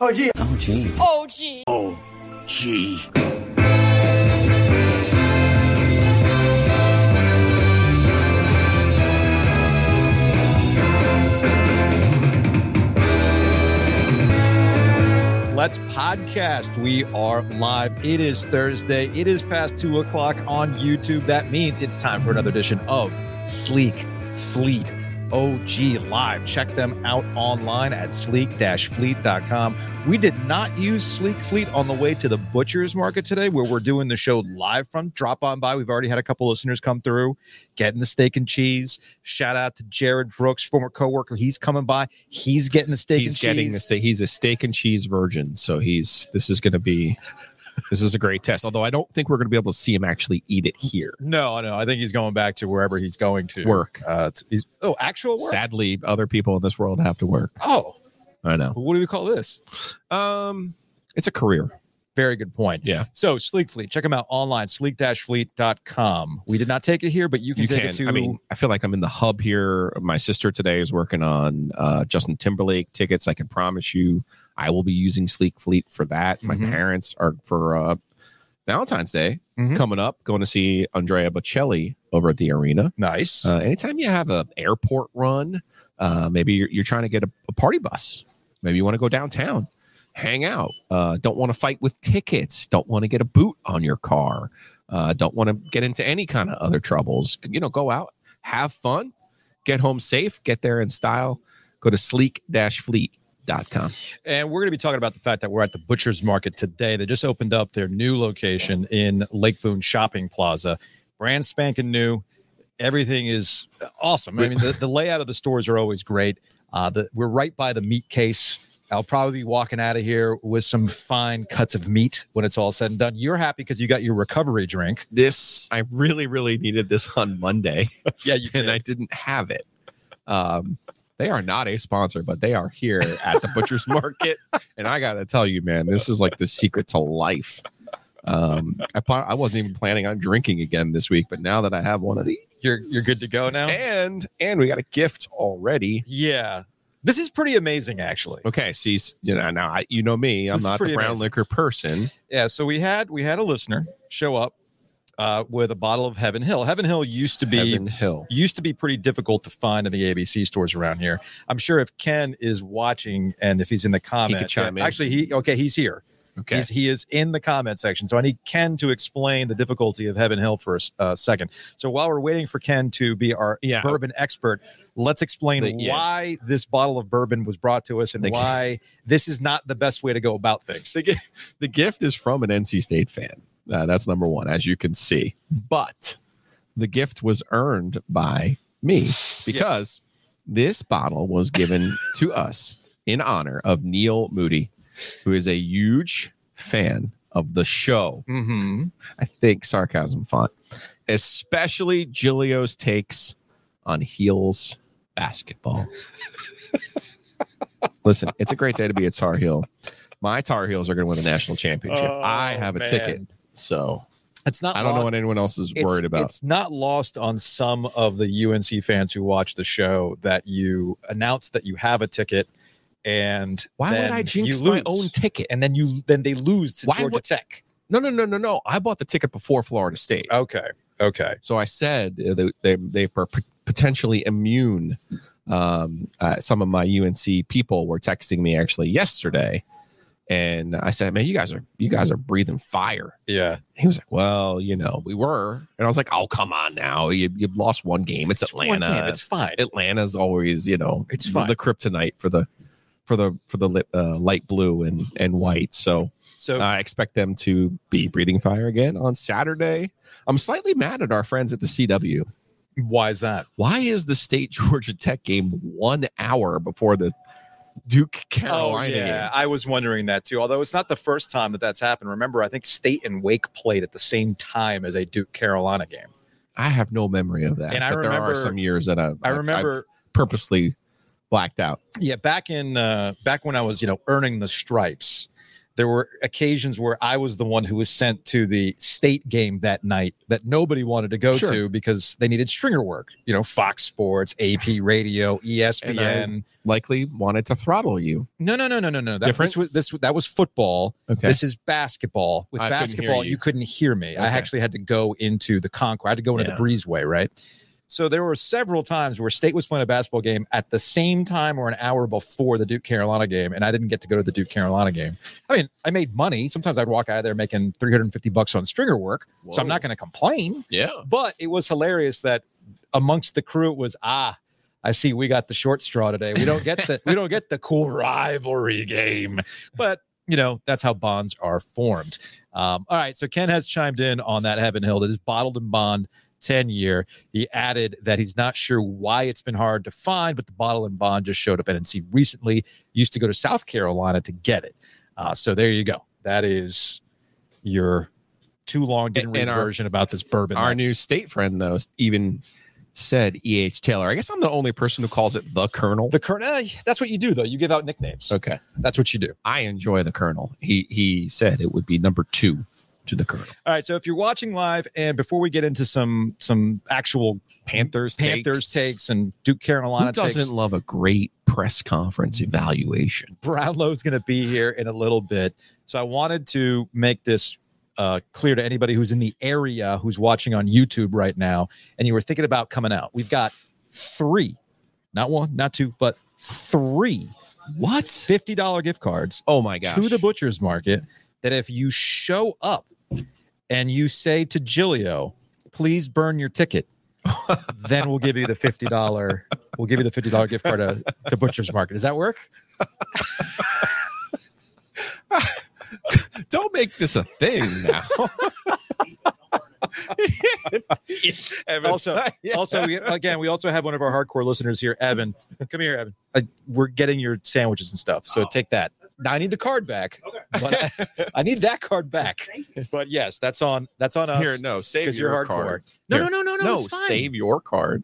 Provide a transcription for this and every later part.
Oh, gee. Oh, gee. Oh, gee. Oh, gee. Let's podcast. We are live. It is Thursday. It is past two o'clock on YouTube. That means it's time for another edition of Sleek Fleet OG Live. Check them out online at sleek-fleet.com. We did not use Sleek Fleet on the way to the Butcher's Market today, where we're doing the show live from. Drop on by. We've already had a couple listeners come through, getting the steak and cheese. Shout out to Jared Brooks, former coworker. He's coming by. He's getting the steak he's and getting the steak. He's a steak and cheese virgin, so he's this is going to be this is a great test. Although I don't think we're going to be able to see him actually eat it here. No, no. I think he's going back to wherever he's going to Work. Uh, he's oh, actual work. Sadly, other people in this world have to work. Oh, I know. what do we call this? Um, it's a career. Very good point. Yeah, So Sleek Fleet, check them out online, sleek-fleet.com. We did not take it here, but you can you take can. it to. I mean, I feel like I'm in the hub here. My sister today is working on uh, Justin Timberlake tickets. I can promise you, I will be using Sleek Fleet for that. My Mhm. parents are for uh, Valentine's Day Mhm. coming up, going to see Andrea Bocelli over at the arena. nice. Uh, anytime you have a airport run, uh, maybe you're, you're trying to get a, a party bus. Maybe you want to go downtown, hang out. Uh, don't want to fight with tickets. Don't want to get a boot on your car. Uh, don't want to get into any kind of other troubles. You know, go out, have fun, get home safe, get there in style. Go to sleek-fleet.com. And we're going to be talking about the fact that we're at the Butcher's Market today. They just opened up their new location in Lake Boone Shopping Plaza. Brand spanking new. Everything is awesome. I mean, the, the layout of the stores are always great. Uh, the, we're right by the meat case. I'll probably be walking out of here with some fine cuts of meat when it's all said and done. You're happy because you got your recovery drink. This, I really, really needed this on Monday. Yeah, you and I didn't have it. Um, they are not a sponsor, but they are here at the butcher's market, and I gotta tell you, man, this is like the secret to life. Um, I I wasn't even planning on drinking again this week, but now that I have one of these, You're you're good to go now. and and we got a gift already. Yeah, this is pretty amazing, actually. Okay, see, you know now I, you know me, I'm This not the brown amazing. liquor person. Yeah, so we had we had a listener show up uh, with a bottle of Heaven Hill. Heaven Hill used to be Heaven Hill. used to be pretty difficult to find in the ABC stores around here. I'm sure if Ken is watching and if he's in the comment, chime in. actually he okay he's here. Okay, He's, he is in the comment section. So I need Ken to explain the difficulty of Heaven Hill for a uh, second. So while we're waiting for Ken to be our Yeah. bourbon expert, let's explain The- yeah. why this bottle of bourbon was brought to us and The- why this is not the best way to go about things. the, the gift is from an NC State fan. Uh, that's number one, as you can see. But the gift was earned by me because this bottle was given to us in honor of Neil Moody, who is a huge fan of the show. Mm-hmm. I think sarcasm font, especially Giglio's takes on heels basketball. Listen, it's a great day to be at Tar Heel. My Tar Heels are going to win the national championship. Oh, I have a man. ticket, so It's not. I don't know what anyone else is it's- worried about. It's not lost on some of the UNC fans who watch the show that you announce that you have a ticket, and Why would I jinx my own ticket? And then you then they lose to Why Georgia would- Tech. No, no, no, no, no. I bought the ticket before Florida State, Okay. Okay. so I said uh, they they, they were potentially immune. Um, uh, some of my UNC people were texting me actually yesterday, and I said, "Man, you guys are you guys are breathing fire." Yeah. He was like, "Well, you know, we were," and I was like, "Oh, come on now, you you lost one game. It's, one Atlanta. game, It's fine. Atlanta's always, you know, It's fine. the kryptonite for the for the for the uh, light blue and and white. So so I expect them to be breathing fire again on Saturday. I'm slightly mad at our friends at the CW. why is that? Why is the state Georgia Tech game one hour before the Duke Carolina oh yeah, game? I was wondering that too. Although it's not the first time that that's happened. Remember, I think State and Wake played at the same time as a Duke Carolina game. I have no memory of that. And I but there are remember- some years that I've, I remember. I've purposely blacked out. Yeah, back in uh, back when I was, you know, earning the stripes, there were occasions where I was the one who was sent to the state game that night that nobody wanted to go Sure. to because they needed stringer work. You know, Fox Sports, AP Radio, ESPN. Likely wanted to throttle you. no, no, no, no, no, no. That Different? This was this that was football. Okay. This is basketball. With I couldn't basketball, you. you. couldn't hear me. I actually had to go into the Concord. I had to go into Yeah. the breezeway, right? So there were several times where State was playing a basketball game at the same time or an hour before the Duke Carolina game, and I didn't get to go to the Duke Carolina game. I mean, I made money. Sometimes I'd walk out of there making 350 bucks on stringer work, so I'm not going to complain. yeah. But it was hilarious that amongst the crew it was ah, I see we got the short straw today. We don't get the we don't get the cool rivalry game. But you know, that's how bonds are formed. Um, all right. So Ken has chimed in on that Heaven Hill. It is bottled and bond 10 year. He added that he's not sure why it's been hard to find, but the bottle and bond just showed up at NC recently. Used to go to South Carolina to get it. Uh, so there you go. That is your too long didn't read version about this bourbon. Our new state friend, though, even said E.H. Taylor. I guess I'm the only person who calls it the Colonel. The Colonel. eh, that's what you do, though. You give out nicknames. okay. That's what you do. I enjoy the Colonel. He he said it would be number two to the Colonel. All right. So if you're watching live, and before we get into some some actual Panthers Panthers takes, takes. and Duke Who Carolina doesn't takes, love a great press conference evaluation? Brownlow's going to be here in a little bit. So I wanted to make this uh, clear to anybody who's in the area who's watching on YouTube right now, and you were thinking about coming out. We've got three, not one, not two, but three What? fifty dollar gift cards Oh my gosh. to the butcher's market that if you show up and you say to Giglio, please burn your ticket, then we'll give you the fifty dollar we'll give you the fifty dollar gift card to, to butcher's market. Does that work? Don't make this a thing now. Also, like, yeah. also we, again, we also have one of our hardcore listeners here, Evan. Come here, Evan. Uh, we're getting your sandwiches and stuff, so take that. Now I need the card back, but I, I need that card back. But yes, that's on that's on us. here, no, save 'cause your you're hardcore. card. No, Here. no, no, no, no, no, it's fine. save your card.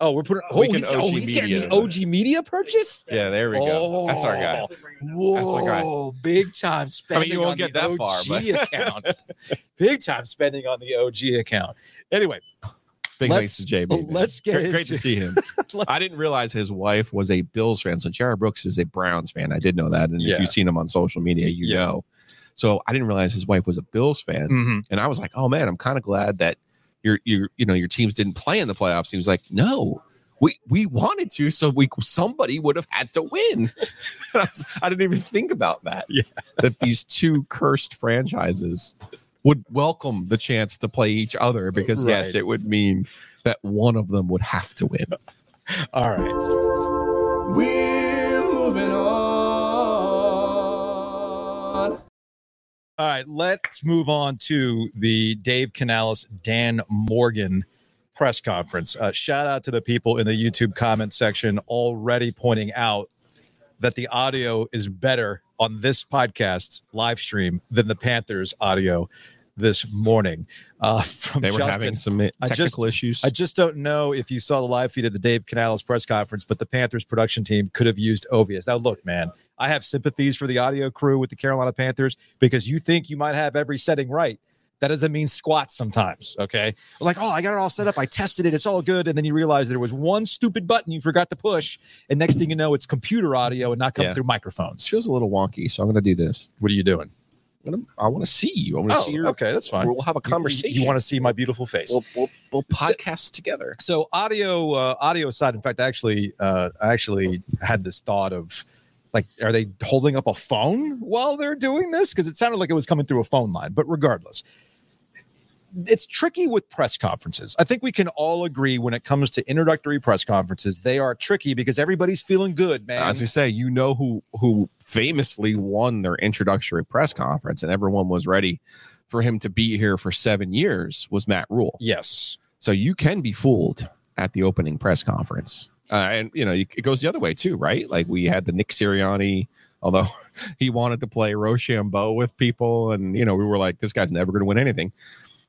Oh, we're putting. Oh, We can he's, oh, OG he's getting the media. OG media purchase. Yeah, there we go. That's our guy. Oh, whoa, the guy. big time spending. I mean, you won't on get the that OG far, but- account. big time spending on the OG account. Anyway, Big Let's- thanks to JB. man. let's get great, great to see him. I didn't realize his wife was a Bills fan. So Jared Brooks is a Browns fan. I did know that, and Yeah. if you've seen him on social media, you Yeah. know. So I didn't realize his wife was a Bills fan, Mhm. and I was like, "Oh man, I'm kind of glad that your your you know your teams didn't play in the playoffs." He was like, "No." We, we wanted to, so we somebody would have had to win. I, was- I didn't even think about that. Yeah. that these two cursed franchises would welcome the chance to play each other because yes, it would mean that one of them would have to win. All right. We're moving on. All right, let's move on to the Dave Canales, Dan Morgan press conference. Uh, shout out to the people in the YouTube comment section already pointing out that the audio is better on this podcast live stream than the Panthers audio this morning. Uh, from They were Justin. having some I technical just- issues. I just don't know if you saw the live feed of the Dave Canales press conference, but the Panthers production team could have used Ovies. Now, look, man, I have sympathies for the audio crew with the Carolina Panthers because you think you might have every setting right. That doesn't mean squats sometimes. Okay. Like, oh, I got it all set up. I tested it. It's all good. And then you realize there was one stupid button you forgot to push. And next thing you know, it's computer audio and not coming Yeah. through microphones. feels a little wonky, so I'm going to do this. What are you doing? Gonna, I want to see you. I want to see your. Oh, okay. That's fine. We'll have a conversation. You, want to see my beautiful face. We'll, we'll, we'll So- podcast together. so audio uh, audio aside in fact I actually uh, i actually had this thought of like are they holding up a phone while they're doing this because it sounded like it was coming through a phone line but regardless it's tricky with press conferences i think we can all agree when it comes to introductory press conferences they are tricky because everybody's feeling good man As you say, you know who who famously won their introductory press conference, and everyone was ready for him to be here for seven years. Was Matt Rhule? yes So you can be fooled at the opening press conference. Uh, and, you know, it goes the other way too, right? Like we had the Nick Sirianni, although he wanted to play Rochambeau with people. And, you know, we were like, this guy's never going to win anything.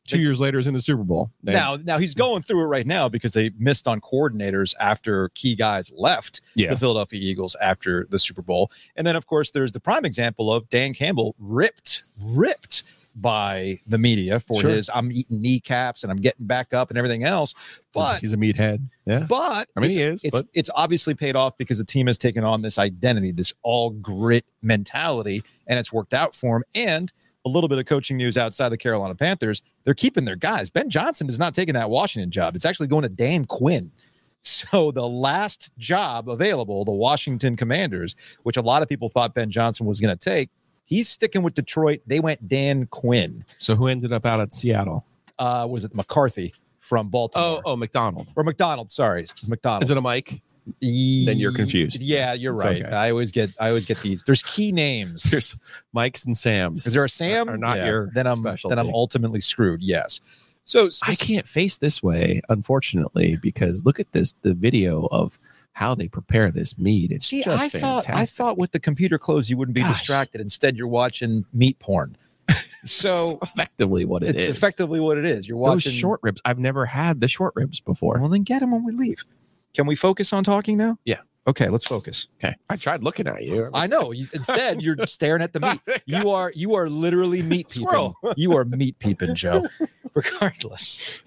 Two years later, is in the Super Bowl. They- now, now he's going through it right now because they missed on coordinators after key guys left yeah, the Philadelphia Eagles after the Super Bowl. And then, of course, there's the prime example of Dan Campbell ripped, ripped by the media for Sure. his I'm eating kneecaps and I'm getting back up and everything else. But he's a meathead. Yeah, but I mean, it's, he is, It's, but- it's obviously paid off because the team has taken on this identity, this all grit mentality, and it's worked out for him. And a little bit of coaching news outside the Carolina Panthers, they're keeping their guys. Ben Johnson is not taking that Washington job. It's actually going to Dan Quinn. So the last job available, the Washington Commanders, which a lot of people thought Ben Johnson was going to take, he's sticking with Detroit. They went Dan Quinn. So who ended up out at Seattle? Uh, was it McCarthy from Baltimore? Oh, oh, Macdonald. or Macdonald? Sorry, Macdonald. Is it a Mike? Then you're confused. Yeah, you're It's right. okay. I always get I always get these. There's key names. There's Mike's and Sam's. Is there a Sam? Are not Yeah. your then I'm specialty. then I'm ultimately screwed. Yes. So I can't face this way, unfortunately, because look at this the video of how they prepare this meat. It's see. just I thought I thought with the computer closed you wouldn't be Gosh. distracted. Instead, you're watching meat porn. So effectively what it it's is. effectively what it is. You're Those watching short ribs. I've never had the short ribs before. Well, then get them when we leave. Can we focus on talking now? Yeah. Okay, let's focus. Okay. I tried looking at you. I know. You, instead, you're staring at the meat. You are you are literally meat peeping. You are meat peeping, Joe. Regardless.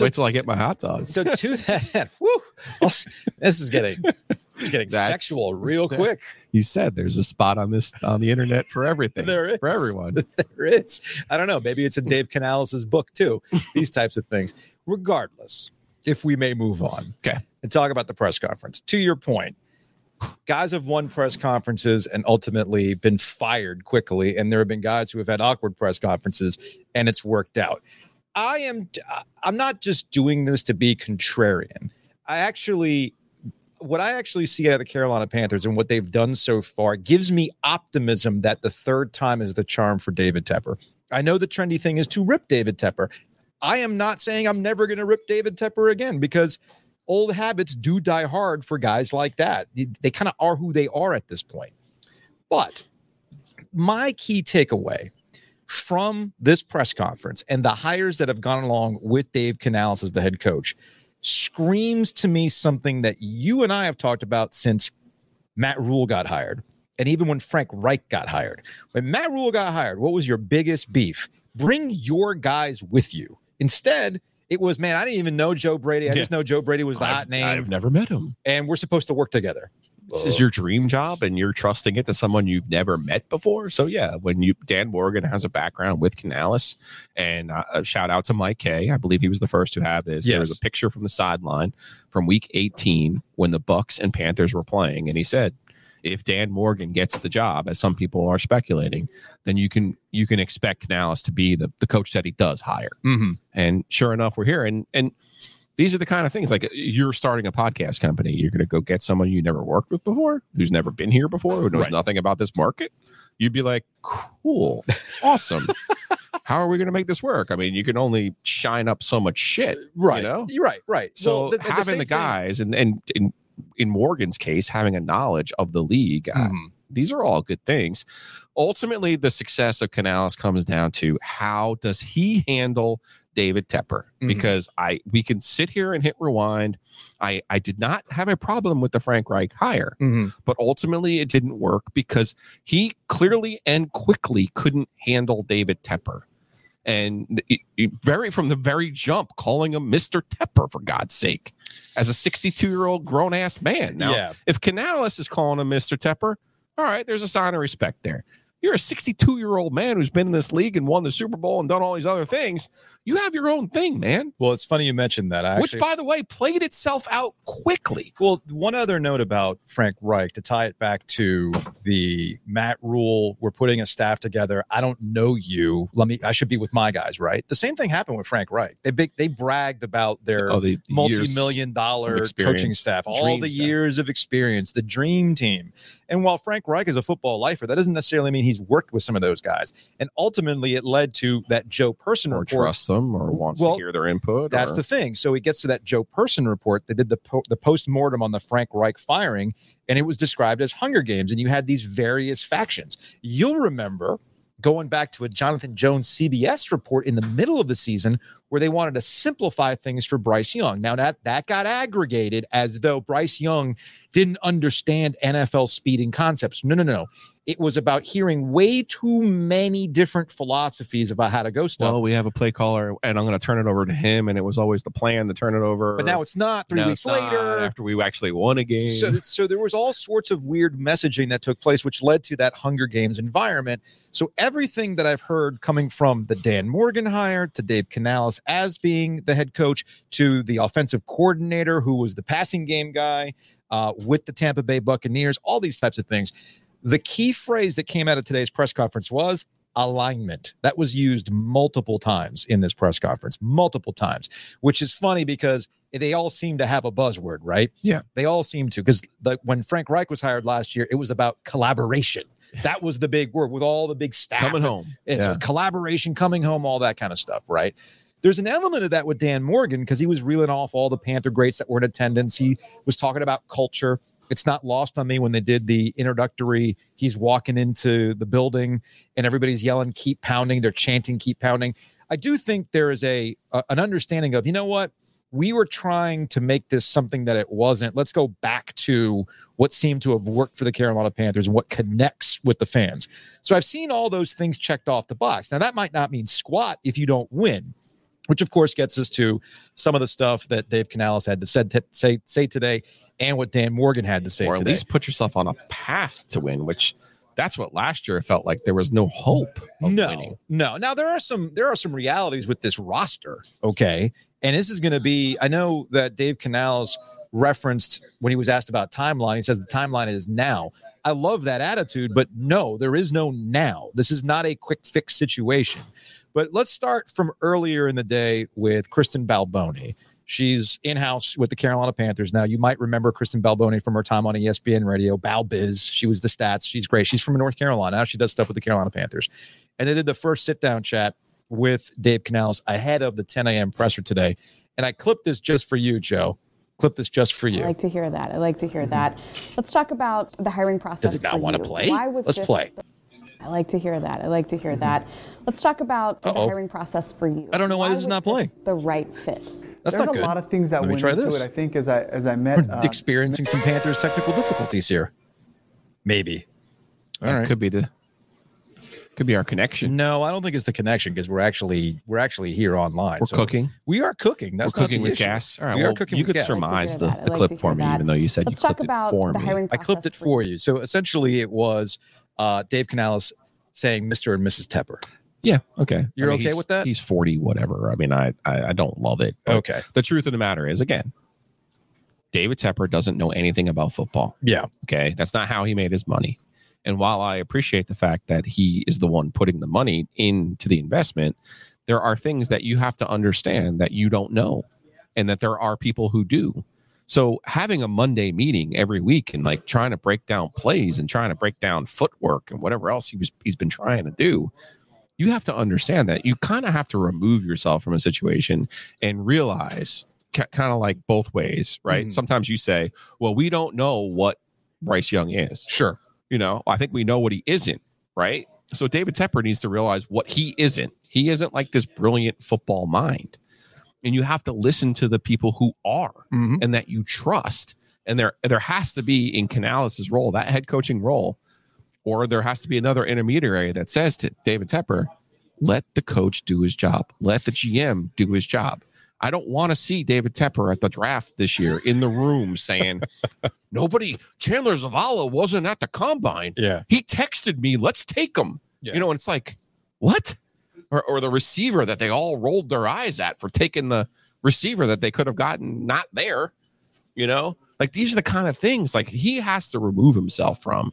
Wait till I get my hot dog. So to that, whew, this is getting it's getting That's- sexual real quick. You said there's a spot on this on the internet for everything. There is. For everyone. There is. I don't know. Maybe it's in Dave Canales' book too. These types of things. Regardless, if we may move on, Okay. and talk about the press conference. To your point, guys have won press conferences and ultimately been fired quickly, and there have been guys who have had awkward press conferences and it's worked out. I am. I'm not just doing this to be contrarian. I actually what I actually see out of the Carolina Panthers and what they've done so far gives me optimism that the third time is the charm for David Tepper. I know the trendy thing is to rip David Tepper. I am not saying I'm never going to rip David Tepper again because old habits do die hard for guys like that. They, they kind of are who they are at this point. But my key takeaway from this press conference and the hires that have gone along with Dave Canales as the head coach screams to me something that you and I have talked about since Matt Rhule got hired. And even when Frank Reich got hired. When Matt Rhule got hired, what was your biggest beef? Bring your guys with you. Instead, it was, man, I didn't even know Joe Brady. I Yeah. just know Joe Brady was the hot I've, name, I've never met him. and we're supposed to work together. This is your dream job and you're trusting it to someone you've never met before. So yeah, when you Dan Morgan has a background with Canales, and uh, a shout out to Mike Kaye. I believe he was the first to have this. There was a picture from the sideline from week 18 when the Bucks and Panthers were playing and he said if Dan Morgan gets the job, as some people are speculating, then you can you can expect Canales to be the, the coach that he does hire. Mm-hmm. And sure enough, we're here. And and these are the kind of things like you're starting a podcast company. You're going to go get someone you never worked with before, who's never been here before, who knows Right. nothing about this market. You'd be like, cool, awesome. How are we going to make this work? I mean, you can only shine up so much shit, Right. You know, You're right. Right. so Well, the- the having same the, thing- guys and and in, Morgan's case, having a knowledge of the league, uh, Mhm. these are all good things. Ultimately, the success of Canales comes down to how does he handle David Tepper? Mhm. Because I we can sit here and hit rewind. I I did not have a problem with the Frank Reich hire, Mhm. but ultimately it didn't work because he clearly and quickly couldn't handle David Tepper. And it- it- very from the very jump, calling him Mr. Tepper for God's sake, as a 62 year old grown ass man. Now, yeah. if Canales is calling him Mr. Tepper, all right, there's a sign of respect there. You're a 62 year old man who's been in this league and won the Super Bowl and done all these other things. You have your own thing, man. Well, it's funny you mentioned that. I Which, actually- by the way, played itself out quickly. Well, one other note about Frank Reich to tie it back to the Matt Rhule. We're putting a staff together. I don't know you. Let me. I should be with my guys, right? The same thing happened with Frank Reich. They big. They bragged about their Oh, the multi-million dollar coaching staff, all the staff. years of experience, the dream team. And while Frank Reich is a football lifer, that doesn't necessarily mean he's worked with some of those guys. And ultimately, it led to that Joe Person or report trust them or wants Well, to hear their input. that's or- the thing. So it gets to that Joe Person report. They did the po- the post mortem on the Frank Reich firing, and it was described as Hunger Games. And you had these various factions. You'll remember going back to a Jonathan Jones CBS report in the middle of the season where they wanted to simplify things for Bryce Young. Now that that got aggregated as though Bryce Young didn't understand NFL speeding concepts. No, no, no. It was about hearing way too many different philosophies about how to go stuff. Well, we have a play caller, and I'm going to turn it over to him. And it was always the plan to turn it over. but now it's not. Three Now weeks later, after we actually won a game. so, so there was all sorts of weird messaging that took place, which led to that Hunger Games environment. So everything that I've heard coming from the Dan Morgan hire to Dave Canales as being the head coach to the offensive coordinator who was the passing game guy uh, with the Tampa Bay Buccaneers, all these types of things. The key phrase that came out of today's press conference was alignment. That was used multiple times in this press conference, multiple times, which is funny because they all seem to have a buzzword, right? Yeah. They all seem to because when Frank Reich was hired last year, it was about collaboration. That was the big word with all the big staff. coming home. It's Yeah. collaboration, coming home, all that kind of stuff, right? There's an element of that with Dan Morgan because he was reeling off all the Panther greats that were in attendance. He was talking about culture. It's not lost on me when they did the introductory. He's walking into the building and everybody's yelling, "Keep pounding!" They're chanting, "Keep pounding." I do think there is a, a an understanding of you know what we were trying to make this something that it wasn't. Let's go back to what seemed to have worked for the Carolina Panthers and what connects with the fans. So I've seen all those things checked off the box. Now that might not mean squat if you don't win, which of course gets us to some of the stuff that Dave Canales had to said to say say today and what Dan Morgan had to say or at today. least put yourself on a path to win, which that's what last year felt like there was no hope of no, winning. no. Now there are some there are some realities with this roster. Okay, and this is going to be. I know that Dave Canales referenced when he was asked about timeline. He says the timeline is now. I love that attitude, but no, there is no now. This is not a quick fix situation. But let's start from earlier in the day with Kristen Balboni. She's in house with the Carolina Panthers now. You might remember Kristen Balboni from her time on ESPN Radio, Bal Biz. She was the stats. She's great. She's from North Carolina. Now she does stuff with the Carolina Panthers. And they did the first sit down chat with Dave Canales ahead of the 10 a.m. presser today. And I clipped this just for you, Joe. Clip this just for you. I like to hear that. I like to hear mm-hmm. that. Let's talk about the hiring process. Does it not want to play? Why was Let's this- play. I like to hear that. I like to hear mm-hmm. that. Let's talk about the Uh-oh. hiring process for you. I don't know why this is not playing. The right fit. That's There's not a good. lot of things that Let went try into this. it. I think as I as I met uh, Experiencing some Panthers technical difficulties here. Maybe. All That right. Could be the could be our connection. No, I don't think it's the connection because we're actually we're actually here online. We're So cooking. We are cooking. That's We're not the cooking with issue. gas. All right. we well, are cooking you with could gas. I'd surmise the, the clip to for me, that. even though you said Let's you talk clipped about it for the me. hiring I clipped it for you. So essentially, it was uh, Dave Canales saying Mr. and Mrs. Tepper. Yeah. Okay. You're okay with that? He's 40, whatever. I mean, I, I, I don't love it. but Okay. The truth of the matter is, again, David Tepper doesn't know anything about football. Yeah. Okay. That's not how he made his money. And while I appreciate the fact that he is the one putting the money into the investment, there are things that you have to understand that you don't know and that there are people who do. So having a Monday meeting every week and like trying to break down plays and trying to break down footwork and whatever else he was he's been trying to do, you have to understand that you kind of have to remove yourself from a situation and realize kind of like both ways, right? Mhm. Sometimes you say, "Well, we don't know what Bryce Young is." Sure. You know, I think we know what he isn't, right? So David Tepper needs to realize what he isn't. He isn't like this brilliant football mind. And you have to listen to the people who are Mhm. and that you trust. And there there has to be in Canales' role, that head coaching role, or there has to be another intermediary that says to David Tepper, let the coach do his job. Let the GM do his job. I don't want to see David Tepper at the draft this year in the room saying, nobody, Chandler Zavala wasn't at the combine. Yeah. He texted me, let's take him. Yeah. You know, and it's like, what? Or, or the receiver that they all rolled their eyes at for taking the receiver that they could have gotten not there. You know, like these are the kind of things like he has to remove himself from.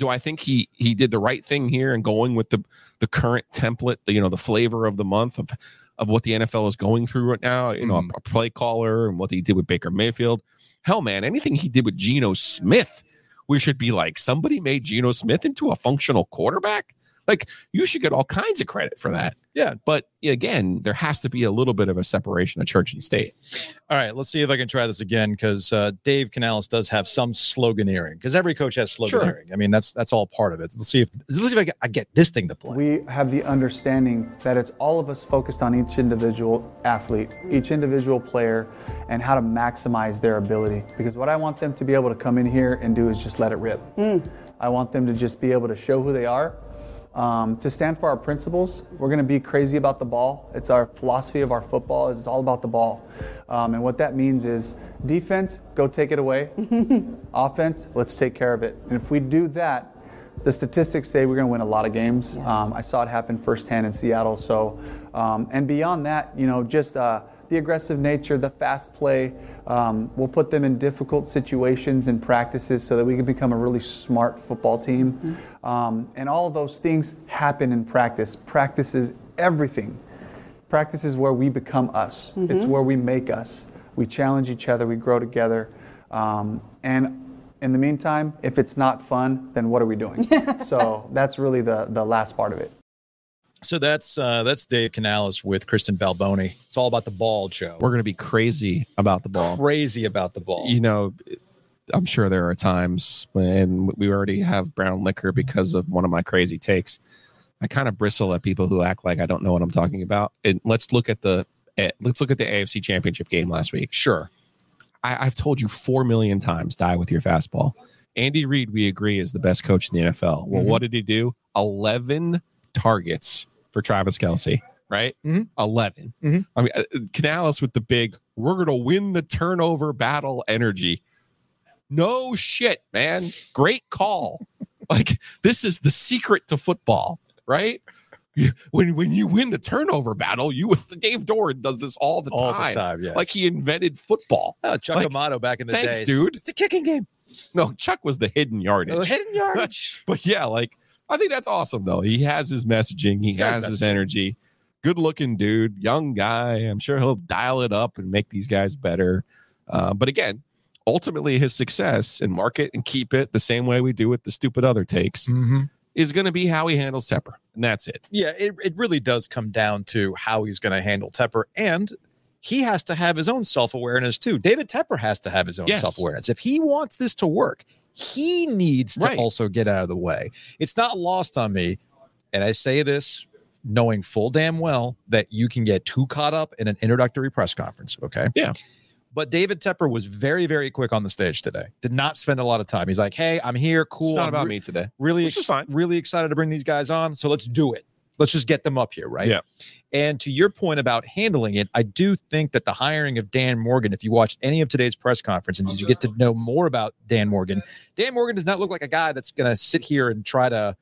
Do I think he he did the right thing here and going with the the current template, the you know the flavor of the month of of what the NFL is going through right now? You know, Mhm. a, a play caller and what he did with Baker Mayfield. Hell, man, anything he did with Geno Smith, we should be like somebody made Geno Smith into a functional quarterback. Like you should get all kinds of credit for that. Yeah. But again, there has to be a little bit of a separation of church and state. All right, let's see if I can try this again because uh, Dave Canales does have some sloganeering because every coach has sloganeering. I mean, that's that's all part of it. Let's see if let's see if I get, I get this thing to play. We have the understanding that it's all of us focused on each individual athlete, each individual player, and how to maximize their ability. Because what I want them to be able to come in here and do is just let it rip. I want them to just be able to show who they are, um, to stand for our principles. We're going to be crazy about the ball. It's our philosophy of our football. is It's all about the ball, um, and what that means is defense, go take it away. Offense, let's take care of it. And if we do that, the statistics say we're going to win a lot of games. Um, I saw it happen firsthand in Seattle. So, um, and beyond that, you know, just uh, the aggressive nature, the fast play. Um, we'll put them in difficult situations and practices so that we can become a really smart football team. Um, and all of those things happen in practice. Practice is everything. Practice is where we become us. It's where we make us. We challenge each other. We grow together. Um, and in the meantime, if it's not fun, then what are we doing? so that's really the the last part of it. So that's uh, that's Dave Canales with Kristen Balboni. It's all about the ball, Joe. We're going to be crazy about the ball. crazy about the ball. You know, I'm sure there are times when we already have brown liquor because of one of my crazy takes. I kind of bristle at people who act like I don't know what I'm talking about. And let's look at the eh, let's look at the AFC Championship game last week. Sure. I, I've told you four million times, die with your fastball. Andy Reid, we agree, is the best coach in the NFL. Well, Mhm. what did he do? Eleven targets for Travis Kelce, right? Mhm. 11 Mhm. I mean, uh, Canales with the big, we're going to win the turnover battle energy. No shit, man. Great call. like this is the secret to football, right? When when you win the turnover battle, you with the Dave Doeren does this all the All time. the time, yes. Like he invented football. Oh, Chuck Like, Amato back in the thanks, day. dude. It's the kicking game. No, Chuck was the hidden yardage. Oh, hidden yardage. But yeah, like I think that's awesome though. He has his messaging, he has his his energy. Good looking dude, young guy. I'm sure he'll dial it up and make these guys better. Uh, but again, ultimately his success and market and keep it the same way we do with the stupid other takes mm-hmm. is going to be how he handles Tepper, and that's it. Yeah, it, it really does come down to how he's going to handle Tepper. And he has to have his own self awareness too. David Tepper has to have his own Yes. self awareness. If he wants this to work, he needs to Right. also get out of the way. It's not lost on me. And I say this knowing full damn well that you can get too caught up in an introductory press conference. Okay. Yeah. But David Tepper was very, very quick on the stage today. Did not spend a lot of time. He's like, "Hey, I'm here. Cool. It's not I'm about re- me today. really ex- really excited to bring these guys on so let's do it let's just get them up here right? Yeah. and to your point about handling it i do think that the hiring of dan morgan if you watched any of today's press conference and oh, as you get to know more about dan morgan dan morgan does not look like a guy that's going to sit here and try to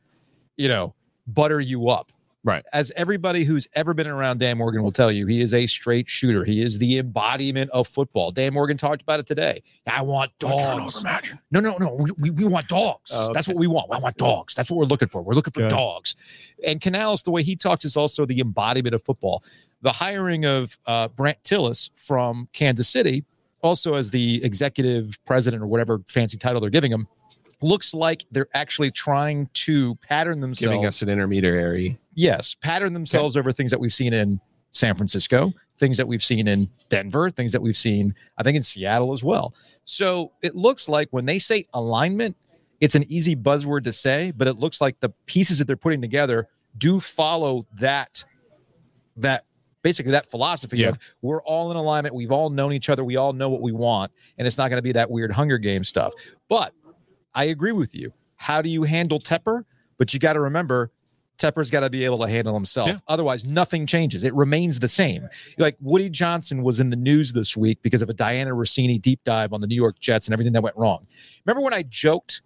you know butter you up Right. as everybody who's ever been around Dan Morgan will tell you, he is a straight shooter. He is the embodiment of football. Dan Morgan talked about it today. I want dogs. No, no, no. We, we, we want dogs. Oh, That's what we want. I want dogs. That's what we're looking for. We're looking for Good. dogs. And Canales, the way he talks, is also the embodiment of football. The hiring of uh, Brandt Tilis from Kansas City, also as the executive president or whatever fancy title they're giving him, looks like they're actually trying to pattern themselves. Giving us an intermediary. Yes, pattern themselves over things that we've seen in San Francisco, things that we've seen in Denver, things that we've seen, I think, in Seattle as well. So it looks like when they say alignment, it's an easy buzzword to say, but it looks like the pieces that they're putting together do follow that that basically that philosophy Yeah. of we're all in alignment, we've all known each other, we all know what we want, and it's not going to be that weird Hunger Game stuff. But I agree with you. How do you handle Tepper? But you got to remember, Tepper's got to be able to handle himself. Yeah. Otherwise, nothing changes. It remains the same. Like Woody Johnson was in the news this week because of a Dianna Russini deep dive on the New York Jets and everything that went wrong. Remember when I joked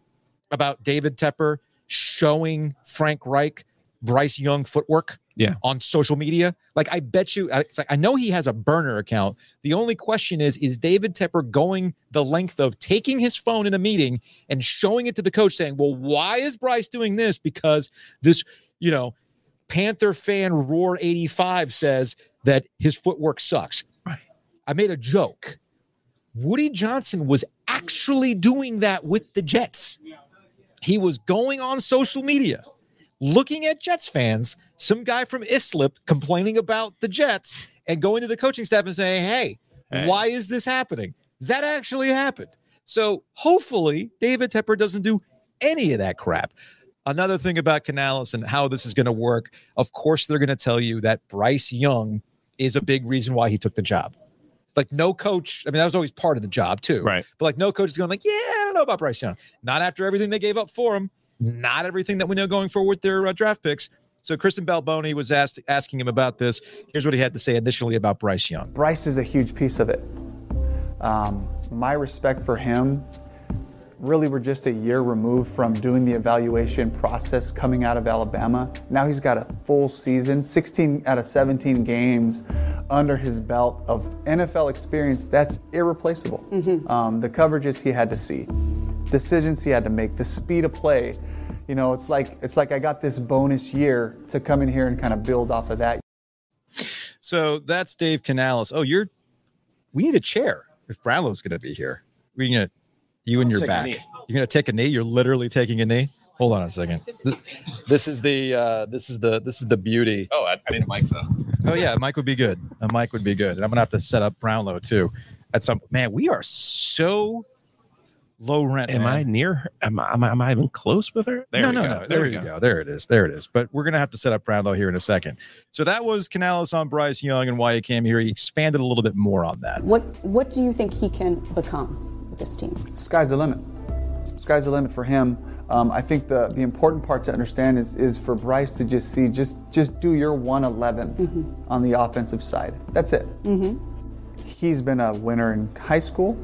about David Tepper showing Frank Reich Bryce Young footwork? Yeah. On social media, like I bet you, I- like I know he has a burner account. The only question is, is David Tepper going the length of taking his phone in a meeting and showing it to the coach, saying, "Well, why is Bryce doing this? Because this, you know, Panther fan Roar eighty five says that his footwork sucks." Right. I made a joke. Woody Johnson was actually doing that with the Jets. He was going on social media, looking at Jets fans, some guy from Islip complaining about the Jets and going to the coaching staff and saying, hey, Hey. why is this happening? That actually happened. So hopefully David Tepper doesn't do any of that crap. Another thing about Canales and how this is going to work, of course, they're going to tell you that Bryce Young is a big reason why he took the job. Like no coach, I mean, that was always part of the job too. Right. But like no coach is going like, yeah, I don't know about Bryce Young. Not after everything they gave up for him. Not everything that we know going forward with their uh, draft picks. So Kristen Balboni was asked asking him about this. Here's what he had to say initially about Bryce Young. Bryce is a huge piece of it. Um, my respect for him, really, we're just a year removed from doing the evaluation process coming out of Alabama. Now he's got a full season, 16 out of 17 games under his belt of NFL experience. That's irreplaceable. Um, the coverages he had to see, decisions he had to make, the speed of play. You know, it's like it's like I got this bonus year to come in here and kind of build off of that. So that's Dave Canales. Oh, you're. We need a chair if Brownlow's going to be here. We gonna you and your take a back. You're going to take a knee. You're literally taking a knee. Hold on a second. This, this is the uh, this is the this is the beauty. Oh, I, I need a mic though. Oh yeah, a mic would be good. A mic would be good. And I'm gonna have to set up Brownlow too. At some man, we are so low rent. Am man. I near? Am I, am I? Am I even close with her? There no, we no, go. no. There, we you go. There it is. There it is. But we're gonna have to set up Brownlow here in a second. So that was Canales on Bryce Young and why he came here. He expanded a little bit more on that. What What do you think he can become with this team? sky's the limit. Sky's the limit for him. Um, I think the, the important part to understand is, is for Bryce to just see, just just do your 111 mm-hmm. on the offensive side. That's it. Mm-hmm. He's been a winner in high school.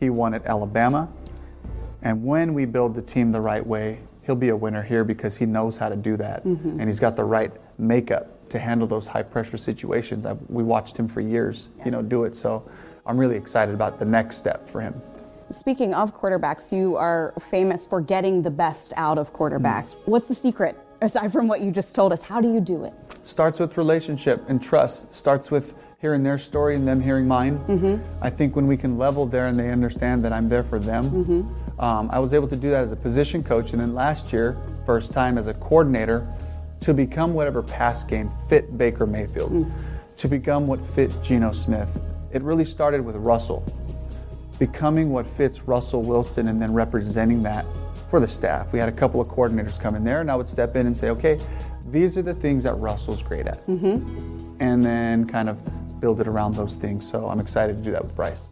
He won at Alabama. And when we build the team the right way, he'll be a winner here because he knows how to do that. Mm-hmm. And he's got the right makeup to handle those high pressure situations. i we watched him for years, you know, do it. So I'm really excited about the next step for him. Speaking of quarterbacks, you are famous for getting the best out of quarterbacks. Hmm. What's the secret? Aside from what you just told us, how do you do it? starts with relationship and trust starts with hearing their story and them hearing mine mm-hmm. i think when we can level there and they understand that i'm there for them mm-hmm. um, i was able to do that as a position coach and then last year first time as a coordinator to become whatever pass game fit baker mayfield mm. to become what fit Geno smith it really started with russell becoming what fits Russell Wilson and then representing that for the staff. We had a couple of coordinators come in there, and I would step in and say, okay, these are the things that Russell's great at. Mm-hmm. And then kind of build it around those things. So I'm excited to do that with Bryce.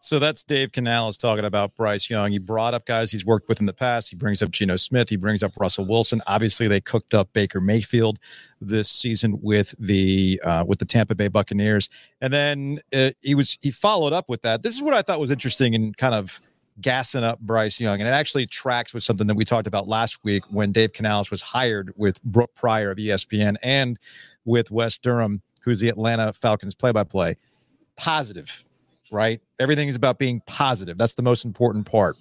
So that's Dave Canales talking about Bryce Young. He brought up guys he's worked with in the past. He brings up Geno Smith. He brings up Russell Wilson. Obviously, they cooked up Baker Mayfield this season with the uh, with the Tampa Bay Buccaneers, and then uh, he was he followed up with that. This is what I thought was interesting and kind of gassing up Bryce Young, and it actually tracks with something that we talked about last week when Dave Canales was hired with Brooke Pryor of ESPN and with Wes Durham, who's the Atlanta Falcons play-by-play. Positive right? Everything is about being positive. That's the most important part.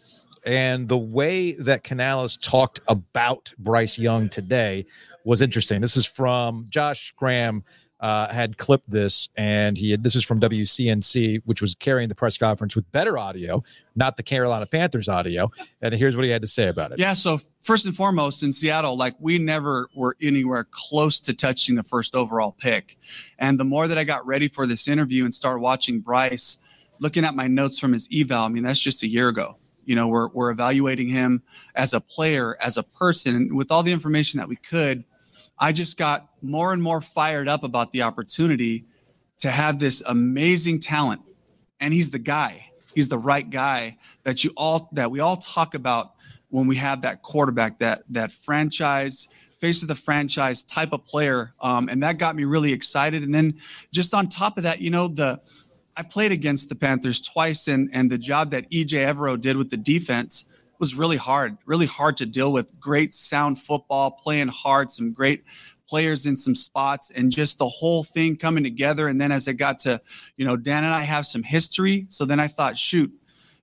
And the way that Canales talked about Bryce Young today was interesting. This is from Josh Graham. Uh, had clipped this, and he had, this is from WCNC, which was carrying the press conference with better audio, not the Carolina Panthers audio. And here's what he had to say about it. Yeah. So first and foremost, in Seattle, like we never were anywhere close to touching the first overall pick. And the more that I got ready for this interview and started watching Bryce, looking at my notes from his eval, I mean that's just a year ago. You know, we're we're evaluating him as a player, as a person, and with all the information that we could. I just got more and more fired up about the opportunity to have this amazing talent, and he's the guy. He's the right guy that you all that we all talk about when we have that quarterback, that that franchise face of the franchise type of player, um, and that got me really excited. And then just on top of that, you know the I played against the Panthers twice, and and the job that Ejiro Evero did with the defense was really hard, really hard to deal with. Great sound football, playing hard, some great players in some spots, and just the whole thing coming together. And then as I got to, you know, Dan and I have some history, so then I thought, shoot,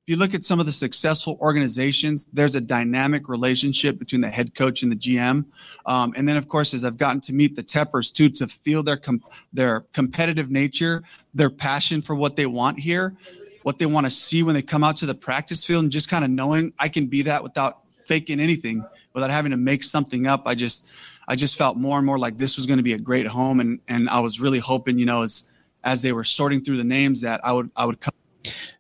if you look at some of the successful organizations, there's a dynamic relationship between the head coach and the GM. Um, and then, of course, as I've gotten to meet the Teppers too, to feel their com- their competitive nature, their passion for what they want here, what they want to see when they come out to the practice field, and just kind of knowing I can be that without faking anything, without having to make something up. I just I just felt more and more like this was going to be a great home, and and I was really hoping, you know, as as they were sorting through the names, that I would I would come.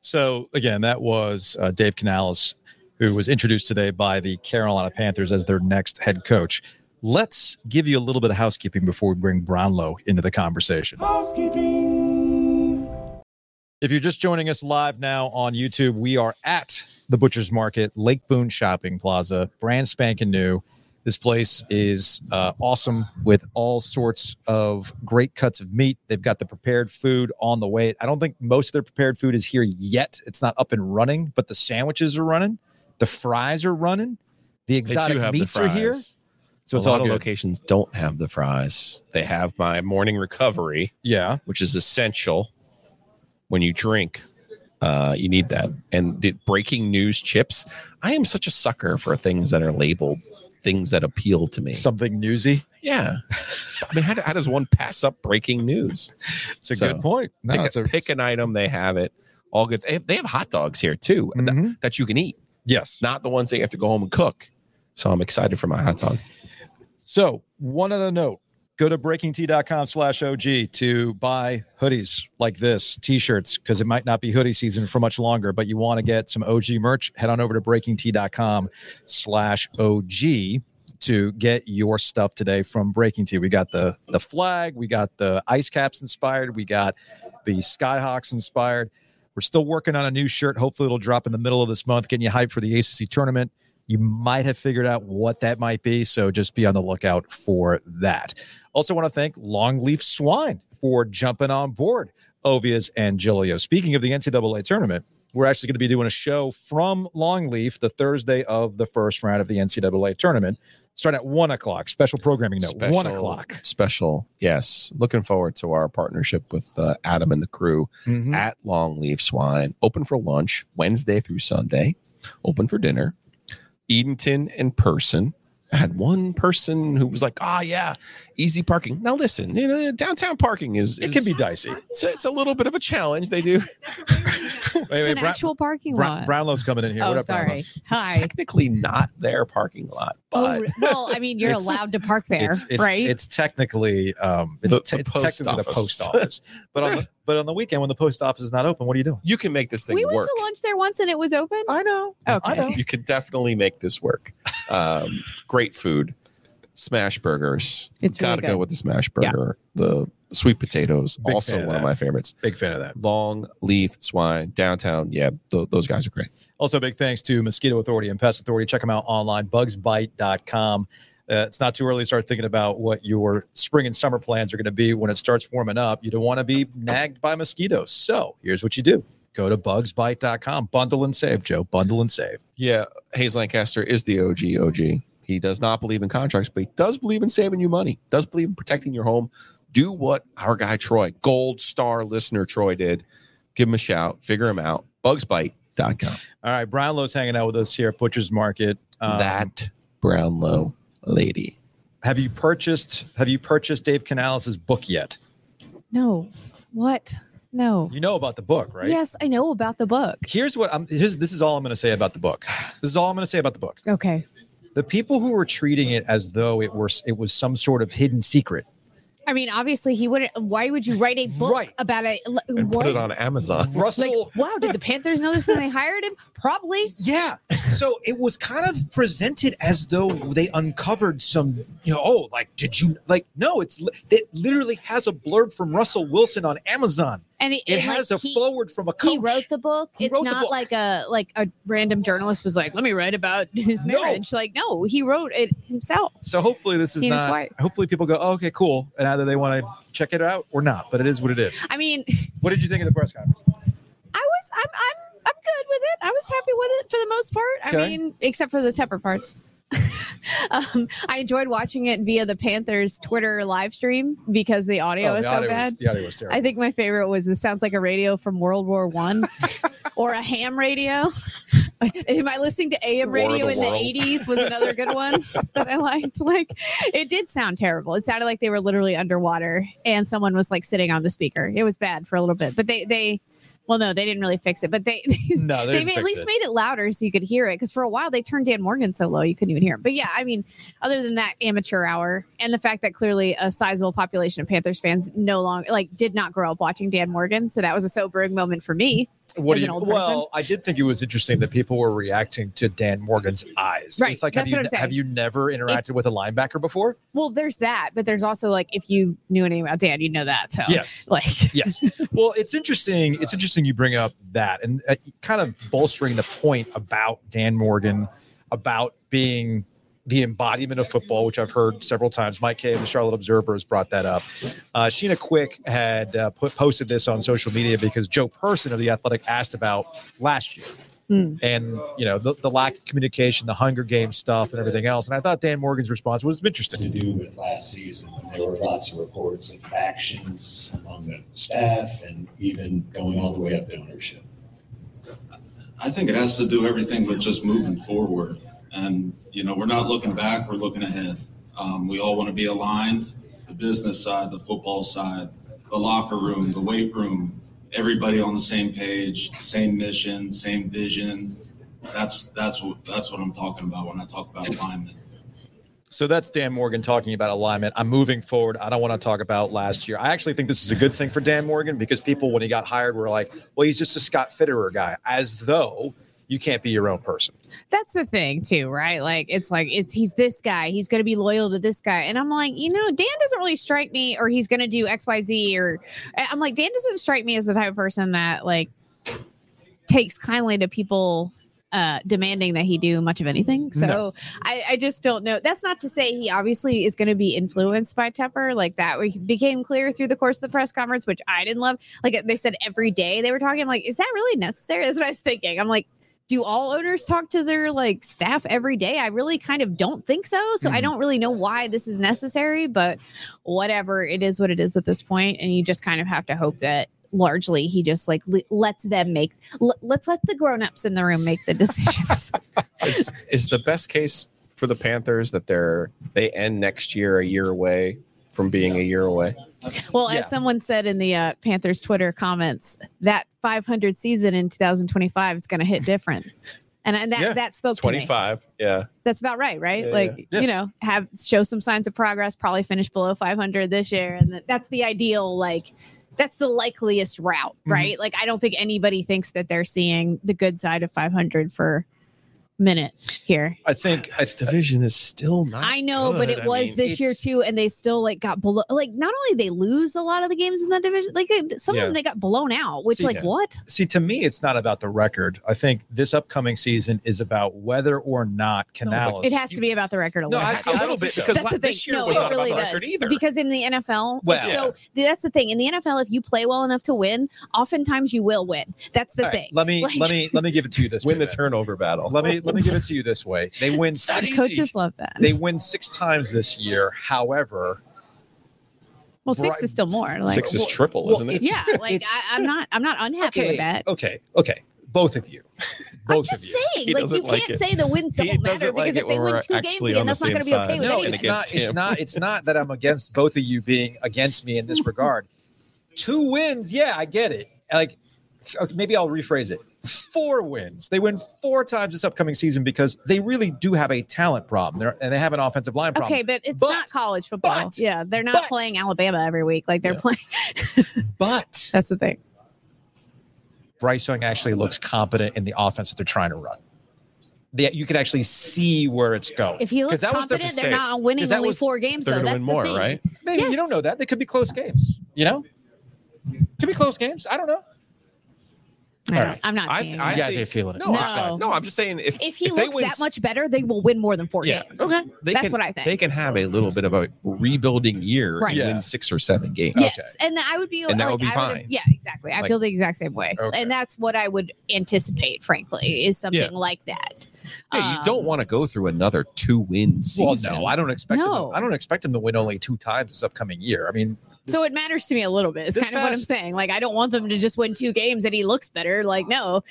So again, that was uh, Dave Canales, who was introduced today by the Carolina Panthers as their next head coach. Let's give you a little bit of housekeeping before we bring Brownlow into the conversation. Housekeeping. If you're just joining us live now on YouTube, we are at the Butcher's Market, Lake Boone Shopping Plaza, brand spanking new. This place is uh, awesome with all sorts of great cuts of meat. They've got the prepared food on the way. I don't think most of their prepared food is here yet. It's not up and running, but the sandwiches are running, the fries are running, the exotic have the meats are here. So it's a all lot of good. locations don't have the fries. They have my morning recovery, Yeah. which is essential when you drink. Uh, you need that. And the breaking news chips. I am such a sucker for things that are labeled things that appeal to me. Something newsy. yeah. I mean, how, how does one pass up breaking news? It's a So, good point. No, pick, a, a- pick an item, they have it. All good. They have, they have hot dogs here too that- Mhm. that you can eat, yes. not the ones that you have to go home and cook. So I'm excited for my hot dog. So, one other note go to breakingt.com slash OG to buy hoodies like this, t shirts, because it might not be hoodie season for much longer, but you want to get some OG merch, head on over to breakingt.com slash OG to get your stuff today from BreakingT. We got the the flag, we got the ice caps inspired, we got the Skyhawks inspired. We're still working on a new shirt. Hopefully, it'll drop in the middle of this month, getting you hyped for the ACC tournament. You might have figured out what that might be, so just be on the lookout for that. Also, want to thank Longleaf Swine for jumping on board Ovies and Giglio. Speaking of the NCAA tournament, we're actually going to be doing a show from Longleaf the Thursday of the first round of the NCAA tournament, starting at one o'clock. Special programming note, one o'clock. Special. Yes. Looking forward to our partnership with uh, Adam and the crew Mhm. at Longleaf Swine. Open for lunch Wednesday through Sunday. Open for dinner. Edenton in person. I had one person who was like, "Ah, yeah, easy parking." Now listen, you know, downtown parking is—it can be dicey. It's, it's a little bit of a challenge. They do. Wait, It's wait, an Brown- actual parking Brown- lot. Brownlow's coming in here. oh, What up, sorry. It's Hi. technically not their parking lot, but Oh, well, I mean, you're allowed to park there, it's, it's, right? It's technically um, it's, The- te- the it's post technically the office. post office. But on the, but on the weekend when the post office is not open, what are you doing? you can make this thing work. we went work. to lunch there once and it was open. I know. Okay. I know. you could definitely make this work. Um, great food, smash burgers. It's really gotta go with the smash Yeah. burger. The sweet potatoes, Big also fan of one of my favorites. Big fan of that. Long leaf swine downtown. Yeah, th- those guys are great. Also, big thanks to Mosquito Authority and Pest Authority. Check them out online, bugsbite.com. Uh, it's not too early to start thinking about what your spring and summer plans are going to be when it starts warming up. You don't want to be nagged by mosquitoes. So here's what you do go to bugsbite.com. Bundle and save, Joe. Bundle and save. Yeah, Hayes Lancaster is the OG OG. He does not believe in contracts, but he does believe in saving you money. Does believe in protecting your home. Do what our guy Troy, gold star listener Troy did. Give him a shout. Figure him out. Bugsbite.com. All right. Brownlow's hanging out with us here at Butcher's Market. Um, that Brownlow lady. have you purchased have you purchased Dave Canales' book yet? No. What? No. You know about the book, right? Yes, I know about the book. Here's what I'm here's, this is all I'm going to say about the book. This is all I'm going to say about the book. Okay. The people who were treating it as though it were it was some sort of hidden secret. I mean, obviously, he wouldn't. Why would you write a book Right. about it? And what? put it on Amazon. Like, Russell wow, did the Panthers know this when they hired him? Probably. Yeah. So it was kind of presented as though they uncovered some, you know, oh, like, did you, like, no, it's, it literally has a blurb from Russell Wilson on Amazon. And it, It and, like, has a he, forward from a coach. He wrote the book. He it's not book. like a like a random journalist was like, "Let me write about his No. marriage." Like, no, he wrote it himself. So hopefully this is He not, hopefully people go, oh, okay, cool. And either they want to check it out or not, but it is what it is. I mean, What did you think of the press conference? I was I'm I'm I'm good with it. I was happy with it for the most part. Okay. I mean, except for the Tepper parts. um, I enjoyed watching it via the Panthers Twitter live stream because the audio Oh, the so audio bad. was- the audio was terrible. I think my favorite was this sounds like a radio from World War One or a ham radio. Am I listening to AM radio the in the 80s was another good one that I liked. Like it did sound terrible. It sounded like they were literally underwater and someone was like sitting on the speaker. It was bad for a little bit, but they they Well, no, they didn't really fix it, but they No, they, they at least it. made it louder so you could hear it. Because for a while they turned Dan Morgan so low you couldn't even hear him. But yeah, I mean, other than that amateur hour and the fact that clearly a sizable population of Panthers fans no longer like did not grow up watching Dan Morgan, so that was a sobering moment for me. What do you, well, I did think it was interesting that people were reacting to Dan Morgan's eyes. Right, It's like, that's have what you have you never interacted with a linebacker before? Well, there's that, but there's also like if you knew anything about Dan, you'd know that. So Yes. like yes. Well, it's interesting. It's interesting you bring up that and uh, kind of bolstering the point about Dan Morgan, about being the embodiment of football, which I've heard several times. Mike Kaye of the Charlotte Observer has brought that up. Uh, Sheena Quick had uh, put, posted this on social media because Joe Person of the Athletic asked about last year. Hmm. And you know the, the lack of communication, the Hunger Games stuff, and everything else. And I thought Dan Morgan's response was interesting. to do with last season. There were lots of reports of factions among the staff and even going all the way up to ownership. I think it has to do everything with just moving forward. And, you know, we're not looking back, we're looking ahead. Um, we all want to be aligned the business side, the football side, the locker room, the weight room, everybody on the same page, same mission, same vision. That's that's what that's what I'm talking about when I talk about alignment. So that's Dan Morgan talking about alignment. I'm moving forward. I don't want to talk about last year. I actually think this is a good thing for Dan Morgan because people, when he got hired, were like, well, he's just a Scott Fitterer guy, as though you can't be your own person. that's the thing too, right? Like it's like it's he's this guy, he's gonna be loyal to this guy. And I'm like, you know, Dan doesn't really strike me, or he's gonna do XYZ, or I'm like, Dan doesn't strike me as the type of person that like takes kindly to people uh demanding that he do much of anything so No. I, I just don't know that's not to say he obviously is going to be influenced by tepper like that we- became clear through the course of the press conference which i didn't love like they said every day they were talking I'm like is that really necessary that's what i was thinking i'm like do all owners talk to their like staff every day i really kind of don't think so so i Mhm. don't really know why this is necessary but whatever it is what it is at this point and you just kind of have to hope that largely he just like le- lets them make l- let's let the grown-ups in the room make the decisions is, is the best case for the Panthers that they're they end next year a year away from being a year away. Well Yeah. as someone said in the uh, panthers twitter comments that 500 season in 2025 is going to hit different and, and that Yeah. that spoke to me 25. Yeah. that's about right right Yeah, like you know have show some signs of progress probably finish below 500 this year and that's the ideal like that's the likeliest route Mm-hmm. right like i don't think anybody thinks that they're seeing the good side of 500 for minute here I think I, Division is still not. I know, but good. it I was mean, this year too, and they still like got below. Like, not only they lose a lot of the games in that division, like they, some Yeah. of them they got blown out. Which, See, like, yeah. what? see to me, it's not about the record. I think this upcoming season is about whether or not Canales. It has to be about the record a No, little I, bit. little bit because That's la- the thing. year No, was it not really about the does. record either. Because in the NFL, Well- so that's the thing. In the NFL, if you play well enough to win, oftentimes you will win. That's the All right, thing. let me Like- let me let me give it to you this Win the turnover battle. Let me let me give it to you this way. They win six, Coaches love that. they win six times this year. However, well, six Right. is still more. Like, Six is triple, well, isn't it? yeah, like I, I'm not. I'm not unhappy okay, with that. okay, okay. Both of you, I'm both just of you. saying, He like you doesn't like can't it. say the wins don't matter doesn't like because if they win two games actually again, that's not going to be okay side. with No, anyone. it's against not. It's not. It's not that I'm against both of you being against me in this regard. Two wins, yeah, I get it. Like, okay, maybe I'll rephrase it. Four wins. They win four times this upcoming season because they really do have a talent problem, They're, and they have an offensive line problem. Okay, but it's But- not college football. but- yeah, they're not but- playing Alabama every week. Like they're Yeah. playing. But That's the thing. Bryce Young actually looks competent in the offense that they're trying to run. The, you could actually see where it's going. If he looks that was the- confident, they're not winning only was- four games. They're though. going to That's win more, thing. right? Maybe you don't know that. They could be close games. You know, could be close games. I don't know. I All don't- right. I'm not I- seeing I that. You guys think- ain't feeling it. No, No. it's fine. no, I'm just saying if if he they looks win that much better, they will win more than four Yeah. games. Okay. they That's can, what I think. They can have a little bit of a rebuilding year Right. and Yeah. win six or seven games. Yes, and I would be, And that like, would be I fine. yeah, exactly. I Like- feel the exact same way, Okay. and that's what I would anticipate. Frankly, is something Yeah. like that. Yeah, you Um, don't want to go through another two wins. Well, no, I don't expect No. them. I don't expect them to win only two times this upcoming year. I mean, So it matters to me a little bit. It's kind of what I'm saying. Like I don't want them to just win two games and he looks better. Like no,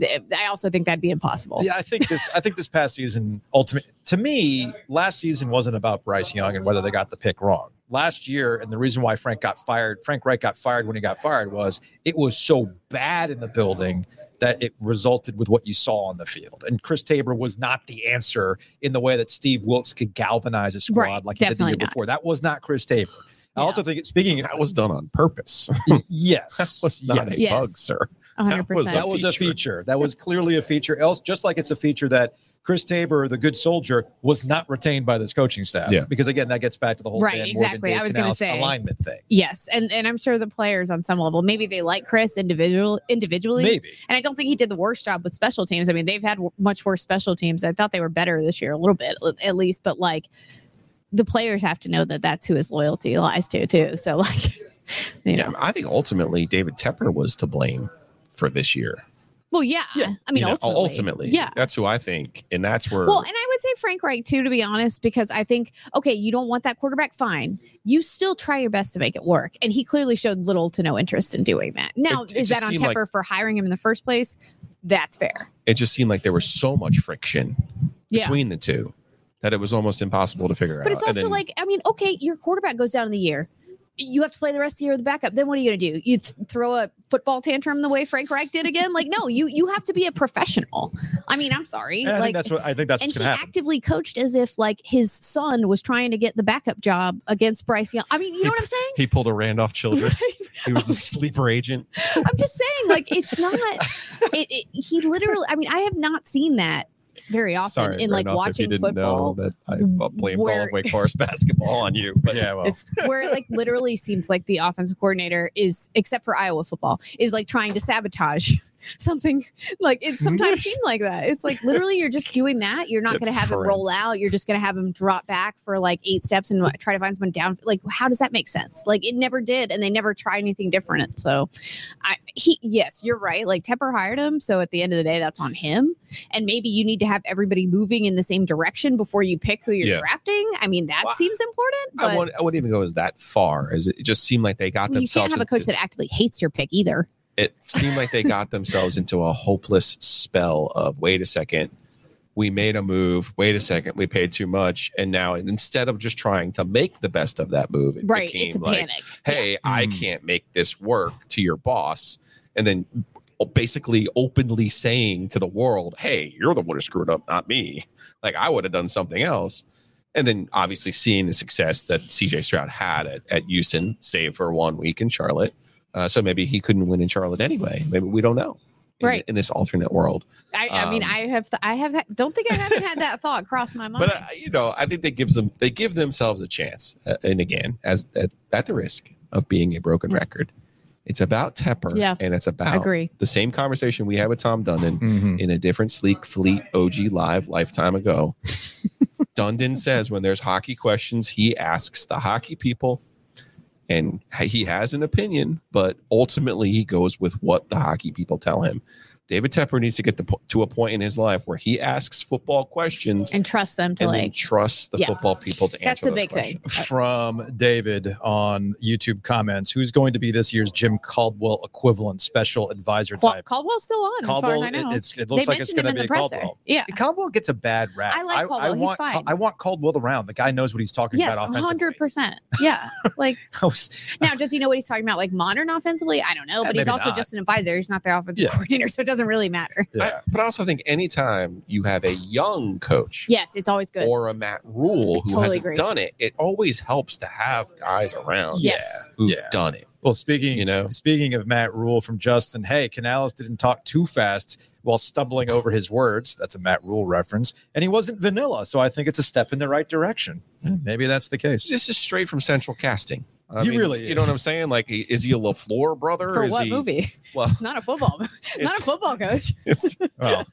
I also think that'd be impossible. yeah, I think this. I think this past season, ultimate to me, last season wasn't about Bryce Young and whether they got the pick wrong. last year, and the reason why Frank got fired, Frank Reich got fired when he got fired was it was so bad in the building that it resulted with what you saw on the field. And Chris Tabor was not the answer in the way that Steve Wilks could galvanize a squad Right, like he did the year not. before. That was not Chris Tabor. I Yeah. also think speaking That was done on purpose. yes, that was not yes. a Yes. bug, sir. hundred was percent. that was a feature. feature. That was clearly a feature. Else, just like it's a feature that Chris Tabor, the good soldier, was not retained by this coaching staff. Yeah. Because again, that gets back to the whole Right, Dan exactly. Morgan, I was gonna say. alignment thing. Yes, and and I'm sure the players on some level maybe they like Chris individual individually. Maybe. And I don't think he did the worst job with special teams. I mean, they've had w- much worse special teams. I thought they were better this year, a little bit at least. But like, the players have to know that that's who his loyalty lies to, too. So like, you know, Yeah, I think ultimately David Tepper was to blame for this year. well, yeah. yeah. I mean, You know, ultimately, ultimately, yeah. that's who I think, and that's where. Well, and I would say Frank Reich too, to be honest, because I think okay, you don't want that quarterback. Fine, you still try your best to make it work, and he clearly showed little to no interest in doing that. Now, It- it is that on seemed like- Tepper for hiring him in the first place? That's fair. it just seemed like there was so much friction Yeah. between the two that it was almost impossible to figure out. But it's also then- like, I mean, okay, your quarterback goes down in the year. You have to play the rest of the year with the backup. Then what are you going to do? You th- throw a football tantrum the way Frank Reich did again? Like, no, you you have to be a professional. I mean, I'm sorry. And I like, think that's what I think that's and what's he happen. actively coached as if like his son was trying to get the backup job against Bryce Young. I mean, you know what I'm saying? he pulled a Randolph Childress. he was the sleeper agent. I'm just saying, like, it's not. It, it, he literally. I mean, I have not seen that very often Sorry, in like Randolph, if you watching didn't football. know that I blamed all where- of Wake Forest basketball on you. But yeah, well, It's where it like literally seems like the offensive coordinator is, except for Iowa football, is like trying to sabotage something. Like it sometimes seemed like that. It's like literally you're just doing that. You're not going to have him roll out. You're just going to have him drop back for like eight steps and try to find someone down. Like how does that make sense? Like it never did, and they never tried anything different. So, I he yes, you're right. Like Tepper hired him, so at the end of the day, that's on him. And maybe you need to have everybody moving in the same direction before you pick who you're Yeah. drafting. I mean, that Well, seems important. But I, wouldn't, I wouldn't even go as that far. As it just seemed like they got well, you themselves. can't have a coach into- that actively hates your pick either. It seemed like they got themselves into a hopeless spell of wait a second we made a move wait a second we paid too much and now instead of just trying to make the best of that move it Right. became It's a like panic. hey i Mm. can't make this work to your boss and then basically openly saying to the world hey you're the one who screwed up not me like i would have done something else and then obviously seeing the success that cj stroud had at, at houston save for one week in charlotte uh, so maybe he couldn't win in charlotte anyway maybe we don't know in, Right. in this alternate world I, I mean, Um, I have, th- I have, don't think I haven't had that thought cross my mind. but uh, you know i think they gives them they give themselves a chance uh, and again as at, at the risk of being a broken record it's about Tepper Yeah. and it's about Agree. the same conversation we had with Tom Dundon Mhm. in a different sleek fleet OG live lifetime ago. Dundon says when there's hockey questions, he asks the hockey people and he has an opinion, but ultimately he goes with what the hockey people tell him. David Tepper needs to get the, to a point in his life where he asks football questions and, and trust them to then like, trust the Yeah. football people to That's answer That's the those big thing. Uh, from David on YouTube comments. Who's going to be this year's Jim Caldwell equivalent special advisor Cal- type? Caldwell's still on, Caldwell, as far as I know. it, it's, it looks They like it's going to be a. Caldwell. Yeah. Caldwell gets a bad rap. I like Caldwell. He's want, fine. I want Caldwell around. The guy knows what he's talking yes, about offensively. hundred percent. Yeah, like now, does he know what he's talking about? Like modern offensively, I don't know, Yeah, but eh, he's also not. just an advisor. He's not the offensive Yeah. coordinator, so it doesn't really matter. Yeah. I- but I also think anytime you have a young coach Yes, it's always good. or a Matt Rhule who Totally hasn't agree. done it, it always helps to have guys around Yes. who've Yeah. done it. Well, speaking You know? speaking of Matt Rhule from Justin, hey, Canales didn't talk too fast while stumbling over his words. That's a Matt Rhule reference, and he wasn't vanilla, so I think it's a step in the right direction. Maybe that's the case. This is straight from Central Casting. I He mean, really you know what I'm saying? Like, is he a LaFleur brother? For is what he, movie? Well, Not a football. not a football coach. it's, Well,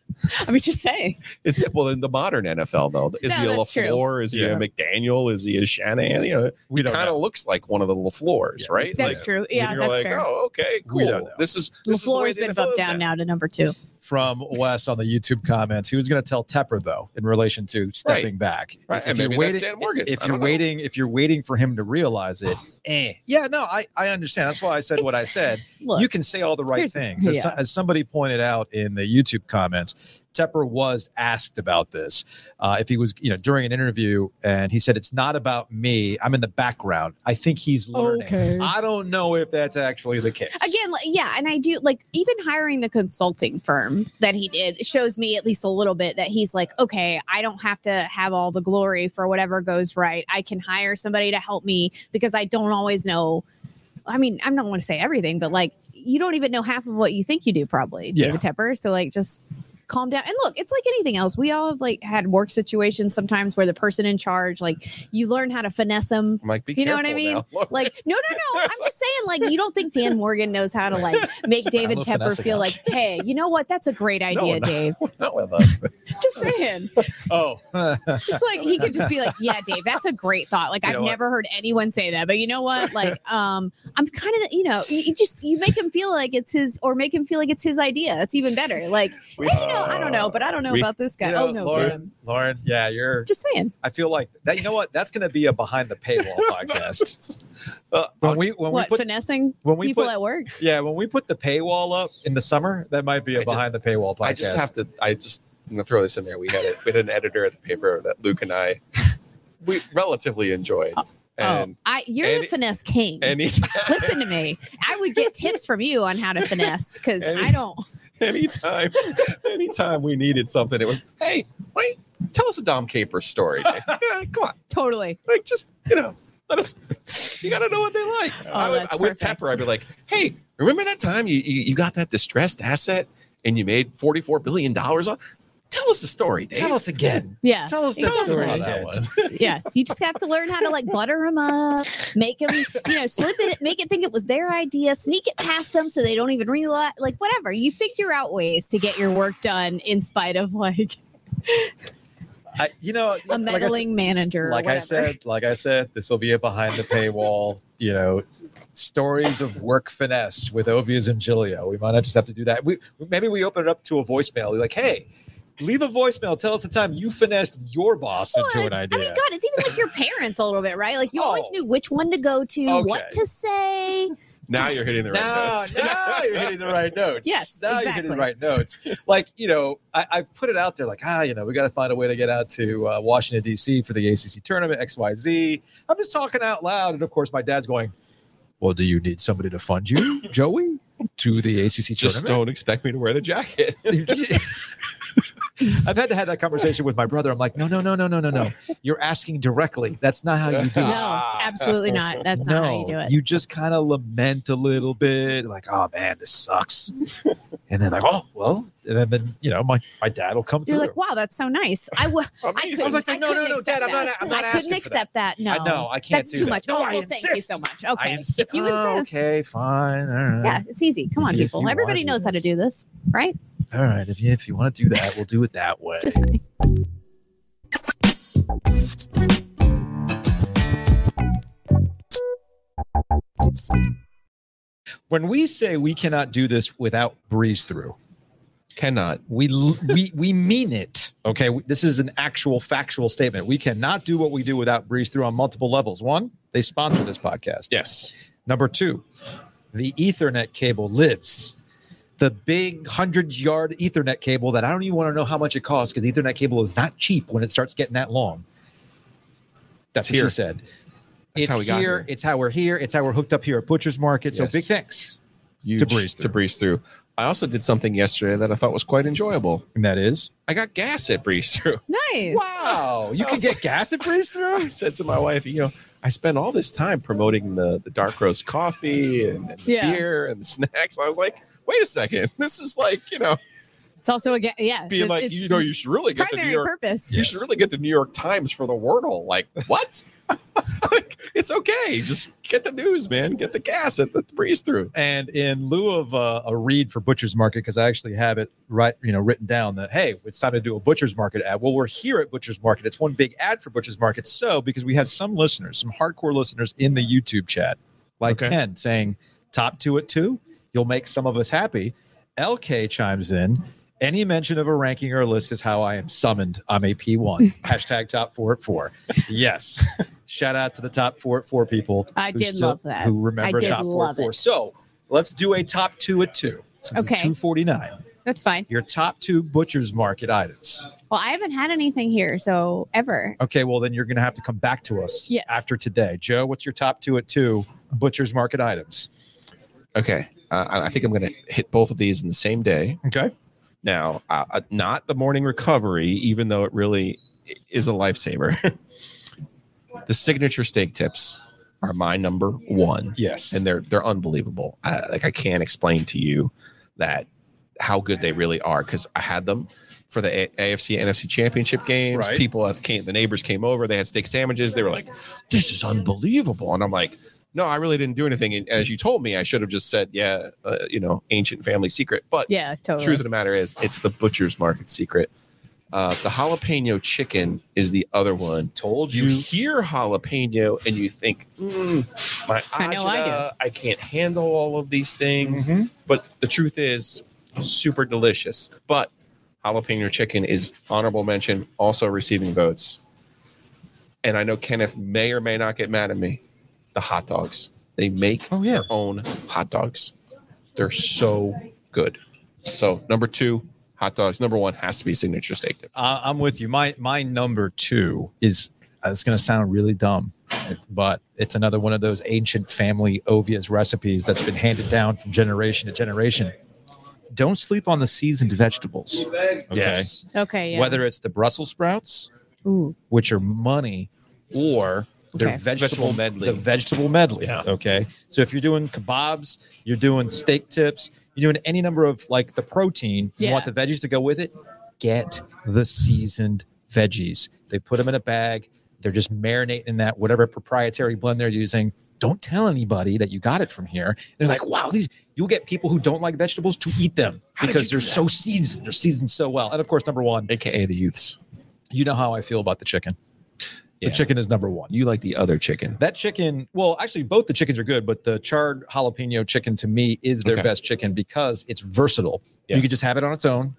I mean, just saying. it's well in the modern NFL though. Is No, he a that's true. LaFleur? Is he a McDaniel? Is he a Shanahan? You know, we he don't kind of looks like one of the LaFleurs, Yeah. right? That's like, true. Yeah, you're that's like, fair. oh, okay, cool. This is this is the way LaFleur's been NFL bumped is down now to number two. From Wes on the YouTube comments. He was going to tell Tepper though, in relation to stepping back. Right, and maybe that's Dan Morgan. if you're know. waiting, if you're waiting for him to realize it, eh. Yeah, no, I I understand. That's why I said what I said. look, you can say all the right things. As, yeah. as somebody pointed out in the YouTube comments, Tepper was asked about this. Uh, if he was, you know, during an interview, and he said, "It's not about me. I'm in the background. I think he's learning." Okay. I don't know if that's actually the case. again yeah and i do like even hiring the consulting firm that he did shows me at least a little bit that he's like okay i don't have to have all the glory for whatever goes right i can hire somebody to help me because i don't always know i mean I'm not want to say everything but like you don't even know half of what you think you do probably Yeah. david tepper so like just calm down. And look it's like anything else. We all have like had work situations sometimes where the person in charge like you learn how to finesse them like, be You know what I mean? now. Like no no no. I'm just saying like you don't think dan morgan knows how to like make david love tepper feel us. like hey you know what? That's a great idea no. dave. Not with us. just saying. Oh, it's like he could just be like yeah dave that's a great thought. Like You i've know what? never heard anyone say that but you know what? Like um i'm kind of you know you you just you make him feel like it's his or make him feel like it's his idea. That's even better. Like hey, you know i don't know but i don't know we- about this guy you know, oh no Lauren, Lauren, yeah, you're. just saying I feel like that. You know what? That's going to be a behind the paywall podcast. Uh, When we when what we put finessing when we people put at work yeah when we put the paywall up in the summer, that might be a I just- behind the paywall podcast. I just have to. I just. I'm gonna throw this in there. We had, a, we had an editor at the paper that Luke and I we relatively enjoyed, and oh i you're any- the finesse king any Listen to me. I would get tips from you on how to finesse because I don't. anytime, anytime we needed something, it was, hey, wait, tell us a Dom Capers story. Yeah, Come on, Totally. like just you know, let us. You got to know what they like. Oh, I would, I, with. Tepper, I'd be like, hey, remember that time you, you you got that distressed asset and you made forty four billion dollars on? Tell us a story, Dave. tell us again. Yeah. Tell us Tell us story about that one. Yes. You just have to learn how to like butter them up, make them, you know, slip it, make it think it was their idea, sneak it past them so they don't even realize, like whatever. You figure out ways to get your work done in spite of like I, you know, a like said- meddling manager. or like I said, like I said, this will be a behind the paywall. You know, stories of work finesse with Ovies and Giglio. We might not just have to do that. We maybe we open it up to a voicemail. We're like, hey, leave a voicemail. Tell us the time you finessed your boss into Well, an idea. I mean, God, it's even like your parents a little bit, right? Like you always Oh. knew which one to go to, what to say. Now you're hitting the right now, notes. now you're hitting the right notes. Yes, now you're hitting the right notes. Like you know, I, I put it out there like ah, you know, we got to find a way to get out to uh, Washington D.C. for the ACC tournament X Y Z. I'm just talking out loud, and of course, my dad's going. Well, do you need somebody to fund you, Joey, to the ACC tournament? Just don't expect me to wear the jacket. I've had to have that conversation with my brother. I'm like, no, no, no, no, no, no, no. You're asking directly. That's not how you do it. No, absolutely not. That's not how you do it. You just kind of lament a little bit, like, oh man, this sucks. and then like, oh well, and then, you know, my my dad will come through. You're like, wow, that's so nice. I would. I, I was like, no, no, no, accept Dad, I'm not- I'm not I couldn't for that. accept that. No, I know, I can't That's do too that. much. No, oh, I well, thank you so insist. much. I Okay, insist. if you Oh, okay, fine. Yeah, it's easy. Come on, people. Everybody knows how to do this, right? All right. If you if you want to do that, we'll do it that way. Just saying. when we say we cannot do this without breeze through, Cannot. we we we mean it. Okay, this is an actual factual statement. We cannot do what we do without breeze through on multiple levels. One, they sponsor this podcast. Yes. Number two, the Ethernet cable lives. The big hundred yard Ethernet cable that I don't even want to know how much it costs because Ethernet cable is not cheap when it starts getting that long. That's It's what here. she said. That's it's how we got here. here. It's how we're here. It's how we're hooked up here at Butcher's Market. So big thanks. Huge To breeze To through. breeze through. I also did something yesterday that I thought was quite enjoyable. And that is I got gas at breeze through. Nice. wow. You can get gas at breeze through. I said to my wife, you know, I spent all this time promoting the, the dark roast coffee and, and the Yeah. beer and the snacks. I was like, wait a second. This is like, you know, It's also a ga- yeah. being it- like, it's you know, you should really get the New primary York. purpose. You should really get the New York Times for the Wordle. Like, what? like, it's okay. Just get the news, man. Get the gas at the breeze through. And in lieu of uh, a read for Butcher's Market, because I actually have it right, you know, written down that hey, it's time to do a Butcher's Market ad. Well, we're here at Butcher's Market. It's one big ad for Butcher's Market. So because we have some listeners, some hardcore listeners in the YouTube chat, like Okay. Ken saying top two at two, you'll make some of us happy. LK chimes in. Any mention of a ranking or a list is how I am summoned. I'm a P1. Hashtag top four at four. Yes. Shout out to the top four at four people. I who did love that. Who remember I top four at four. it. So let's do a top two at two. Since Okay. it's 249. That's fine. Your top two butcher's market items. Well, I haven't had anything here, so ever. Okay, well then you're going to have to come back to us Yes. after today. Joe, what's your top two at two butcher's market items? Okay. Uh, I I think I'm going to hit both of these in the same day. Okay. Now, uh, uh, not the morning recovery, even though it really is a lifesaver. the signature steak tips are my number one. Yes. and they're they're unbelievable. I, like I can't explain to you that how good they really are because I had them for the A- AFC NFC Championship games. Right. People at came, the neighbors came over. They had steak sandwiches. They were like, "This is unbelievable," and I'm like. No, I really didn't do anything. And as you told me, I should have just said, "Yeah, uh, you know, ancient family secret." But Yeah, totally. truth of the matter is, it's the butcher's market secret. Uh, the jalapeno chicken is the other one. Told You you. hear jalapeno and you think, mm, my I know I do. I can't handle all of these things. Mhm. But the truth is, super delicious. But jalapeno chicken is honorable mention, also receiving votes. And I know Kenneth may or may not get mad at me. The hot dogs. They make Oh, yeah. their own hot dogs. They're so good. So number two, hot dogs. Number one has to be signature steak. Uh, I'm with you. My my number two is uh, it's going to sound really dumb, but it's another one of those ancient family Ovies' recipes that's been handed down from generation to generation. Don't sleep on the seasoned vegetables. Okay. Yes. Okay, yeah. Whether it's the Brussels sprouts, Ooh. which are money, or their Okay. vegetable, Vegetable medley. The vegetable medley. Yeah. Okay. So if you're doing kebabs, you're doing steak tips, you're doing any number of like the protein, you want the veggies to go with it, get the seasoned veggies. They put them in a bag. They're just marinating in that whatever proprietary blend they're using. Don't tell anybody that you got it from here. They're like, wow, these you'll get people who don't like vegetables to eat them How because they're so seasoned. They're seasoned so well. And of course, number one, AKA the youths. you know how I feel about the chicken. Yeah. The chicken is number one. You like the other chicken. That chicken, well, actually, both the chickens are good, but the charred jalapeno chicken to me is their Okay. best chicken because it's versatile. You Yes. can just have it on its own,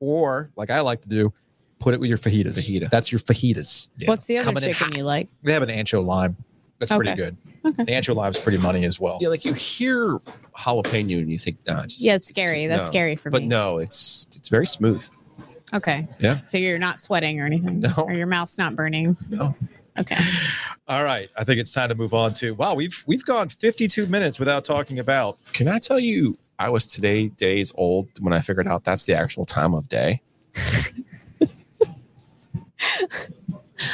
or like I like to do, put it with your fajitas. Fajita. That's your fajitas. Yeah. What's the other Coming chicken you like? They have an ancho lime. That's pretty good. Okay. The ancho lime's pretty money as well. Yeah, like you hear jalapeno and you think, nah, just, Yeah, it's too- scary. That's no. scary for But me. But no, it's it's very smooth. Okay. Yeah. So you're not sweating or anything? No. Or your mouth's not burning? No. Okay. All right, I think it's time to move on to. Wow, we've we've gone 52 minutes without talking about. Can I tell you, I was today days old when I figured out that's the actual time of day.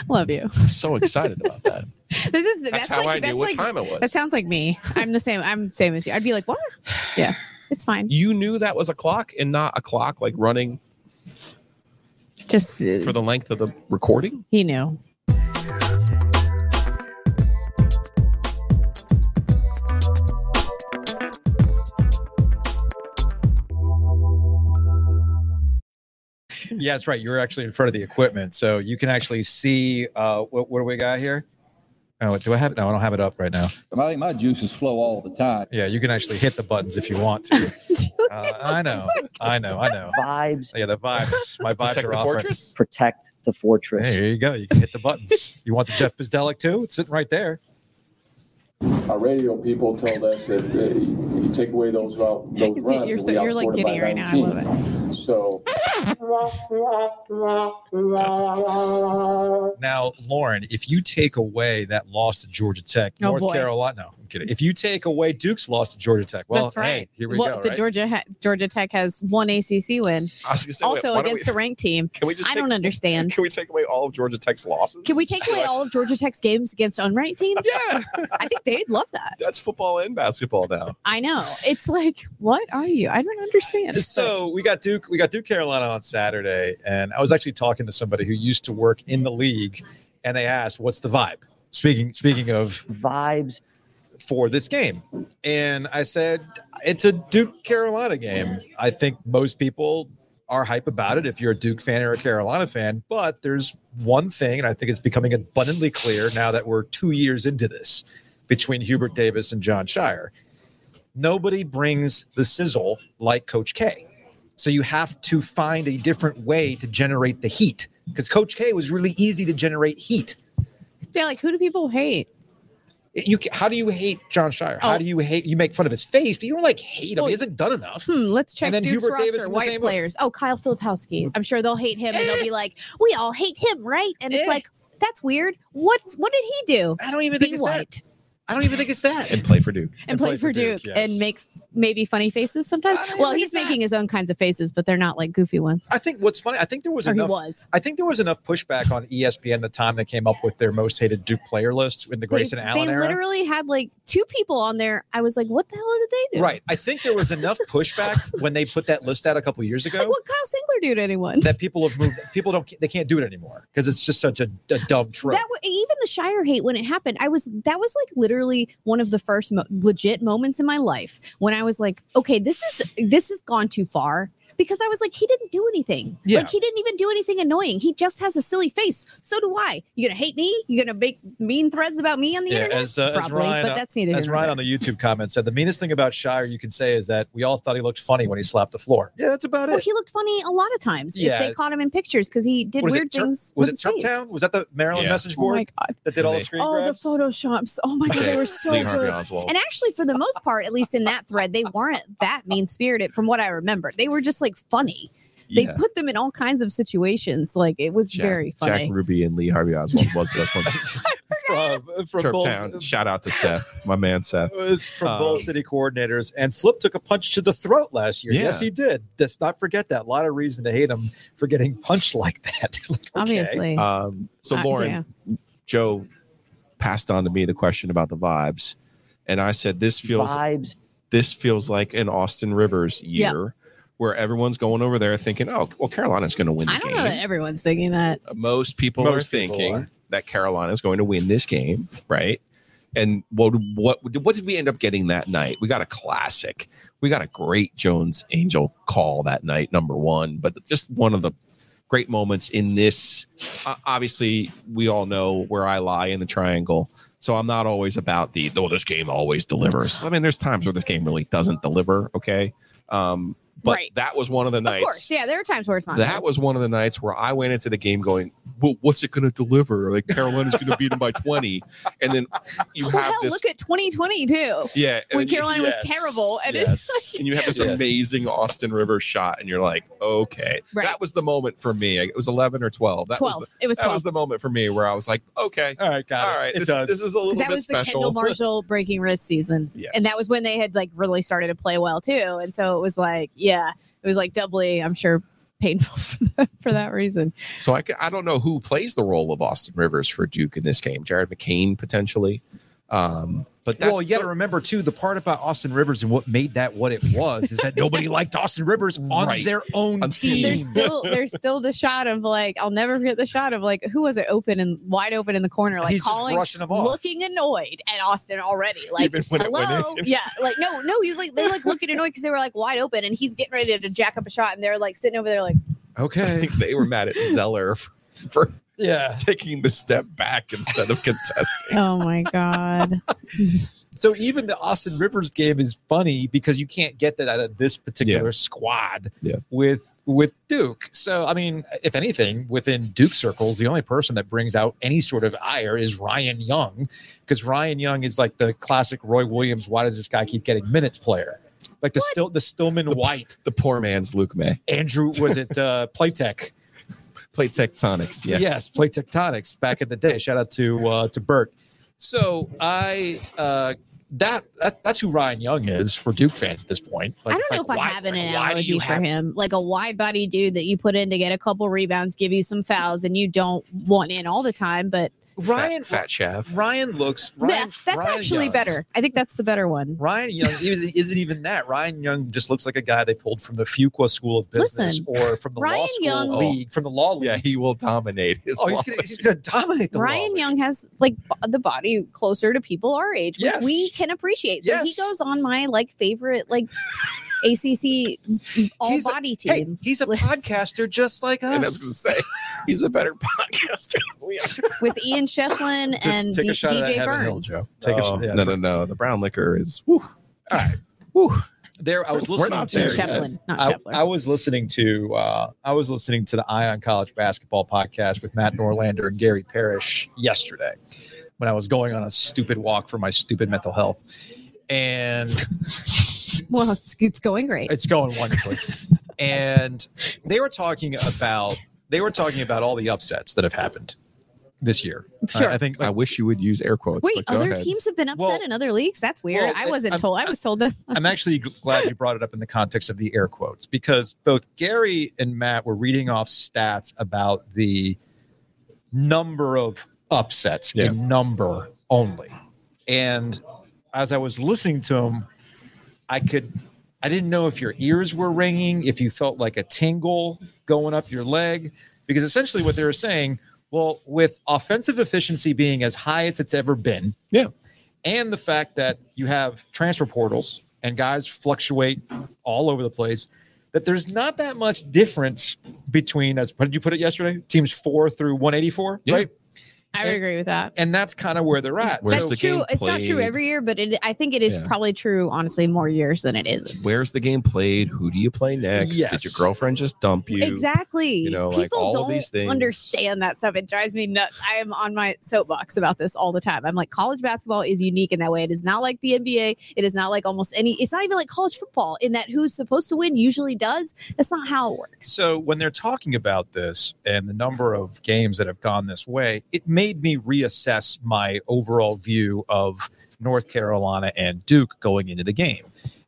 Love you. I'm so excited about that. This is That's, that's, how like, I knew that's what like, time it was. That sounds like me. I'm the same. I'm the same as you. I'd be like, what? Yeah, it's fine. you knew that was a clock and not a clock like running Just uh, for the length of the recording. he knew. Yeah, that's right. You're actually in front of the equipment, so you can actually see. Uh, what, what do we got here? Oh, do I have it? No, I don't have it up right now. I think my juices flow all the time. Yeah, you can actually hit the buttons if you want to. Uh, I know, I know, I know. vibes Yeah, the vibes. My vibes Protect are the off. right- fortress. protect the fortress. Hey, here you go. You can hit the buttons. You want the Jeff Bzdelik too? It's sitting right there. Our radio people told us that uh, you you take away those, uh, those See, runs. you're so- you're, like, outscored giddy right now. I 19. love So Now, Lauren, if you take away that loss to Georgia Tech, Oh, North boy. Carolina, no, I'm kidding. If you take away Duke's loss to Georgia Tech, well, That's right. hey, here we Well, go. the right? Georgia ha- Georgia Tech has one ACC win, I was say, also why don't against we, a ranked team. Can we just? I take, don't understand. Can we take away all of Georgia Tech's losses? Can we take away all of Georgia Tech's games against unranked teams? Yeah, I think they'd love that. that's football and basketball now. I know. It's like, what are you? I don't understand. So we got Duke, we got Duke Carolina on Saturday, and I was actually talking to somebody who used to work in the league, and they asked, "What's the vibe?" Speaking speaking of Vibes. for this game, and I said, "It's a Duke Carolina game." I think most people are hype about it if you're a Duke fan or a Carolina fan, but there's one thing, and I think it's becoming abundantly clear now that we're two years into this between Hubert Davis and Jon Scheyer. Nobody brings the sizzle like Coach K. So you have to find a different way to generate the heat because Coach K was really easy to generate heat. yeah, like who do people hate? You how do you hate Jon Scheyer? How Oh. do you hate you make fun of his face, but you don't like hate him. Well, He hasn't done enough. Hmm, let's check And then Duke's Hubert Davis roster. in the White same way. players. Oh, Kyle Filipowski. I'm sure they'll hate him, and they'll be like, "We all hate him, right?" And it's Eh. like, that's weird. What's what did he do? I don't even Be think it's white that. I don't even think it's that. and play for Duke. and, play, for Duke, yes. and make maybe funny faces sometimes. Well, he's that. making his own kinds of faces, but they're not like goofy ones. I think what's funny, I think there was Or he enough was. I think there was enough pushback on ESPN the time they came up with their most hated Duke player list in the Grayson they, Allen they era. literally had like two people on there. I was like, what the hell did they do? Right. I think there was enough pushback when they put that list out a couple years ago Like, what Kyle Singler do to anyone? that people have moved. People don't. They can't do it anymore because it's just such a, a dumb trope. That even the Scheyer hate when it happened, I was that was like literally one of the first mo- legit moments in my life when I was like, okay, this is this has gone too far because I was like, he didn't do anything. Yeah. Like he didn't even do anything annoying. He just has a silly face. So do I. You gonna hate me? You gonna make mean threads about me on the yeah, internet? as, uh, as Ryan, but that's neither as Ryan there. on the YouTube comment said, the meanest thing about Scheyer you can say is that we all thought he looked funny when he slapped the floor. Yeah, that's about Well, it. he looked funny a lot of times. Yeah. If they caught him in pictures because he did weird it, Turp- things. was with it his face. Was that the Maryland Yeah. message Oh my board god! that did all the They- screen Oh, the photoshops! Oh my god, they were so Lee good. And actually, for the most part, at least in that thread, they weren't that mean spirited from what I remember. They were just like funny. They Yeah. put them in all kinds of situations. Like it was Jack, very funny. Jack Ruby and Lee Harvey Oswald was the best one. from, from Bulls- TerpTown. Shout out to Seth, my man Seth. uh, from Um, Bull City coordinators. And Flip took a punch to the throat last year. Yeah. Yes, he did. Let's not forget that. A lot of reason to hate him for getting punched like that. Like, okay. Obviously. Um, so Uh, Lauren, yeah. Joe passed on to me the question about the vibes, and I said this feels Vibes. this feels like an Austin Rivers year. Where everyone's going over there thinking, "Oh, well, Carolina's going to win the I don't game." know that everyone's thinking that. most people Most are people thinking are. that Carolina is going to win this game, right? And what what what did we end up getting that night? We got a classic. We got a great Jones Angell call that night, number one, but just one of the great moments in this. Uh, obviously, we all know where I lie in the triangle. So I'm not always about the oh this game always delivers. I mean, there's times where this game really doesn't deliver. Okay, um, but Right. that was one of the Of nights course, yeah, there are times where it's not. that good. was one of the nights where I went into the game going, well, what's it going to deliver? Like Carolina's going to beat them by 20. And then you Well, have hell, this. look at 2020 too. yeah. when Carolina yes, was terrible, and it's yes. and you have this Yes. amazing Austin Rivers shot, and you're like, okay, Right. that was the moment for me. It was 11 or 12. That 12. was it was 12. that was the moment for me where I was like, okay, All right, got all it. right, It this, does. this is a little 'Cause that bit was the Kendall. Marshall breaking wrist season, Yes. and that was when they had like really started to play well too. And so it was like, yeah, it was like doubly, I'm sure, painful for that, for that reason. So I, I don't know who plays the role of Austin Rivers for Duke in this game. Jared McCain potentially. Um, but that's well, you got to remember too the part about Austin Rivers and what made that what it was is that nobody liked Austin Rivers on Right. their own On team. There's still there's still the shot of like I'll never forget the shot of like who was it open and wide open in the corner like He's calling brushing him off. looking annoyed at Austin already like Even when it went hello in. yeah like no no he's like they're like looking annoyed because they were like wide open and he's getting ready to jack up a shot and they're like sitting over there like I okay. think they were mad at Zeller for, for Yeah. taking the step back instead of contesting. oh my god So even the Austin Rivers game is funny because you can't get that out of this particular Yeah. squad Yeah. with with Duke. So I mean, if anything, within Duke circles, the only person that brings out any sort of ire is Ryan Young, because Ryan Young is like the classic Roy Williams. Why does this guy keep getting minutes player? Like the still the Stillman White, The poor man's Luke Maye. Andrew was it uh, Playtech? Play tectonics. Yes. yes, play tectonics back in the day. Shout out to uh, to Bert. So I uh, that, that that's who Ryan Young is for Duke fans at this point. Like, I don't know like, if I have an like, analogy you for have- him like a wide body dude that you put in to get a couple rebounds give you some fouls and you don't want in all the time but Ryan Fat, fat Shav. Ryan looks Yeah, Ryan, that's Ryan actually Young. better I think that's the better one Ryan Young isn't, isn't even that. Ryan Young just looks like a guy they pulled from the Fuqua School of Business Listen, or from the law school Young- league, from the law league. Yeah, he will dominate his oh, he's gonna, he's gonna dominate the law Ryan league. Young has like b- the body closer to people our age, which Yes. we can appreciate. So he goes on my like favorite like ACC all He's a- body Hey, team he's a list podcaster just like And I was us. going to say, he's a better podcaster. than we are. with Ian Shefflin Ta- and take D- a shot of that DJ Heaven Hill, Burns. Joe. Take a Oh, shot. Yeah, no, no, no. The brown liquor is. Whew. All right. Whew. There, I was listening not to there Ian yet. Shefflin, not I, Scheffler. I was listening to uh, I was listening to the Eye on College basketball podcast with Matt Norlander and Gary Parrish yesterday. when I was going on a stupid walk for my stupid mental health, and Well, it's, it's going great. it's going wonderfully. and they were talking about they were talking about all the upsets that have happened this year. I- Sure. I, think I wish you would use air quotes. Wait, but go other ahead. teams have been upset Well- in other leagues? That's weird. well, I wasn't I'm- told. I was told that. I'm actually glad you brought it up in the context of the air quotes because both Gary and Matt were reading off stats about the number of upsets Yeah. in number only. And as I was listening to them, I could I didn't know if your ears were ringing, if you felt like a tingle going up your leg, because essentially what they were saying, well, with offensive efficiency being as high as it's ever been, Yeah. and the fact that you have transfer portals and guys fluctuate all over the place, that there's not that much difference between as what did you put it yesterday? Teams four through 184, Yeah. right? I would agree with that. And that's kind of where they're at. Where's That's the true. game It's not true every year, but it, I think it is Yeah. probably true, honestly, more years than it is. Where's the game played? Who do you play next? Did your girlfriend just dump you? Exactly. you know, like People all don't these things. understand that stuff. It drives me nuts. I am on my soapbox about this all the time. I'm like, college basketball is unique in that way. It is not like the NBA. It is not like almost any. It's not even like college football in that who's supposed to win usually does. That's not how it works. So when they're talking about this and the number of games that have gone this way, it made me reassess my overall view of North Carolina and Duke going into the game.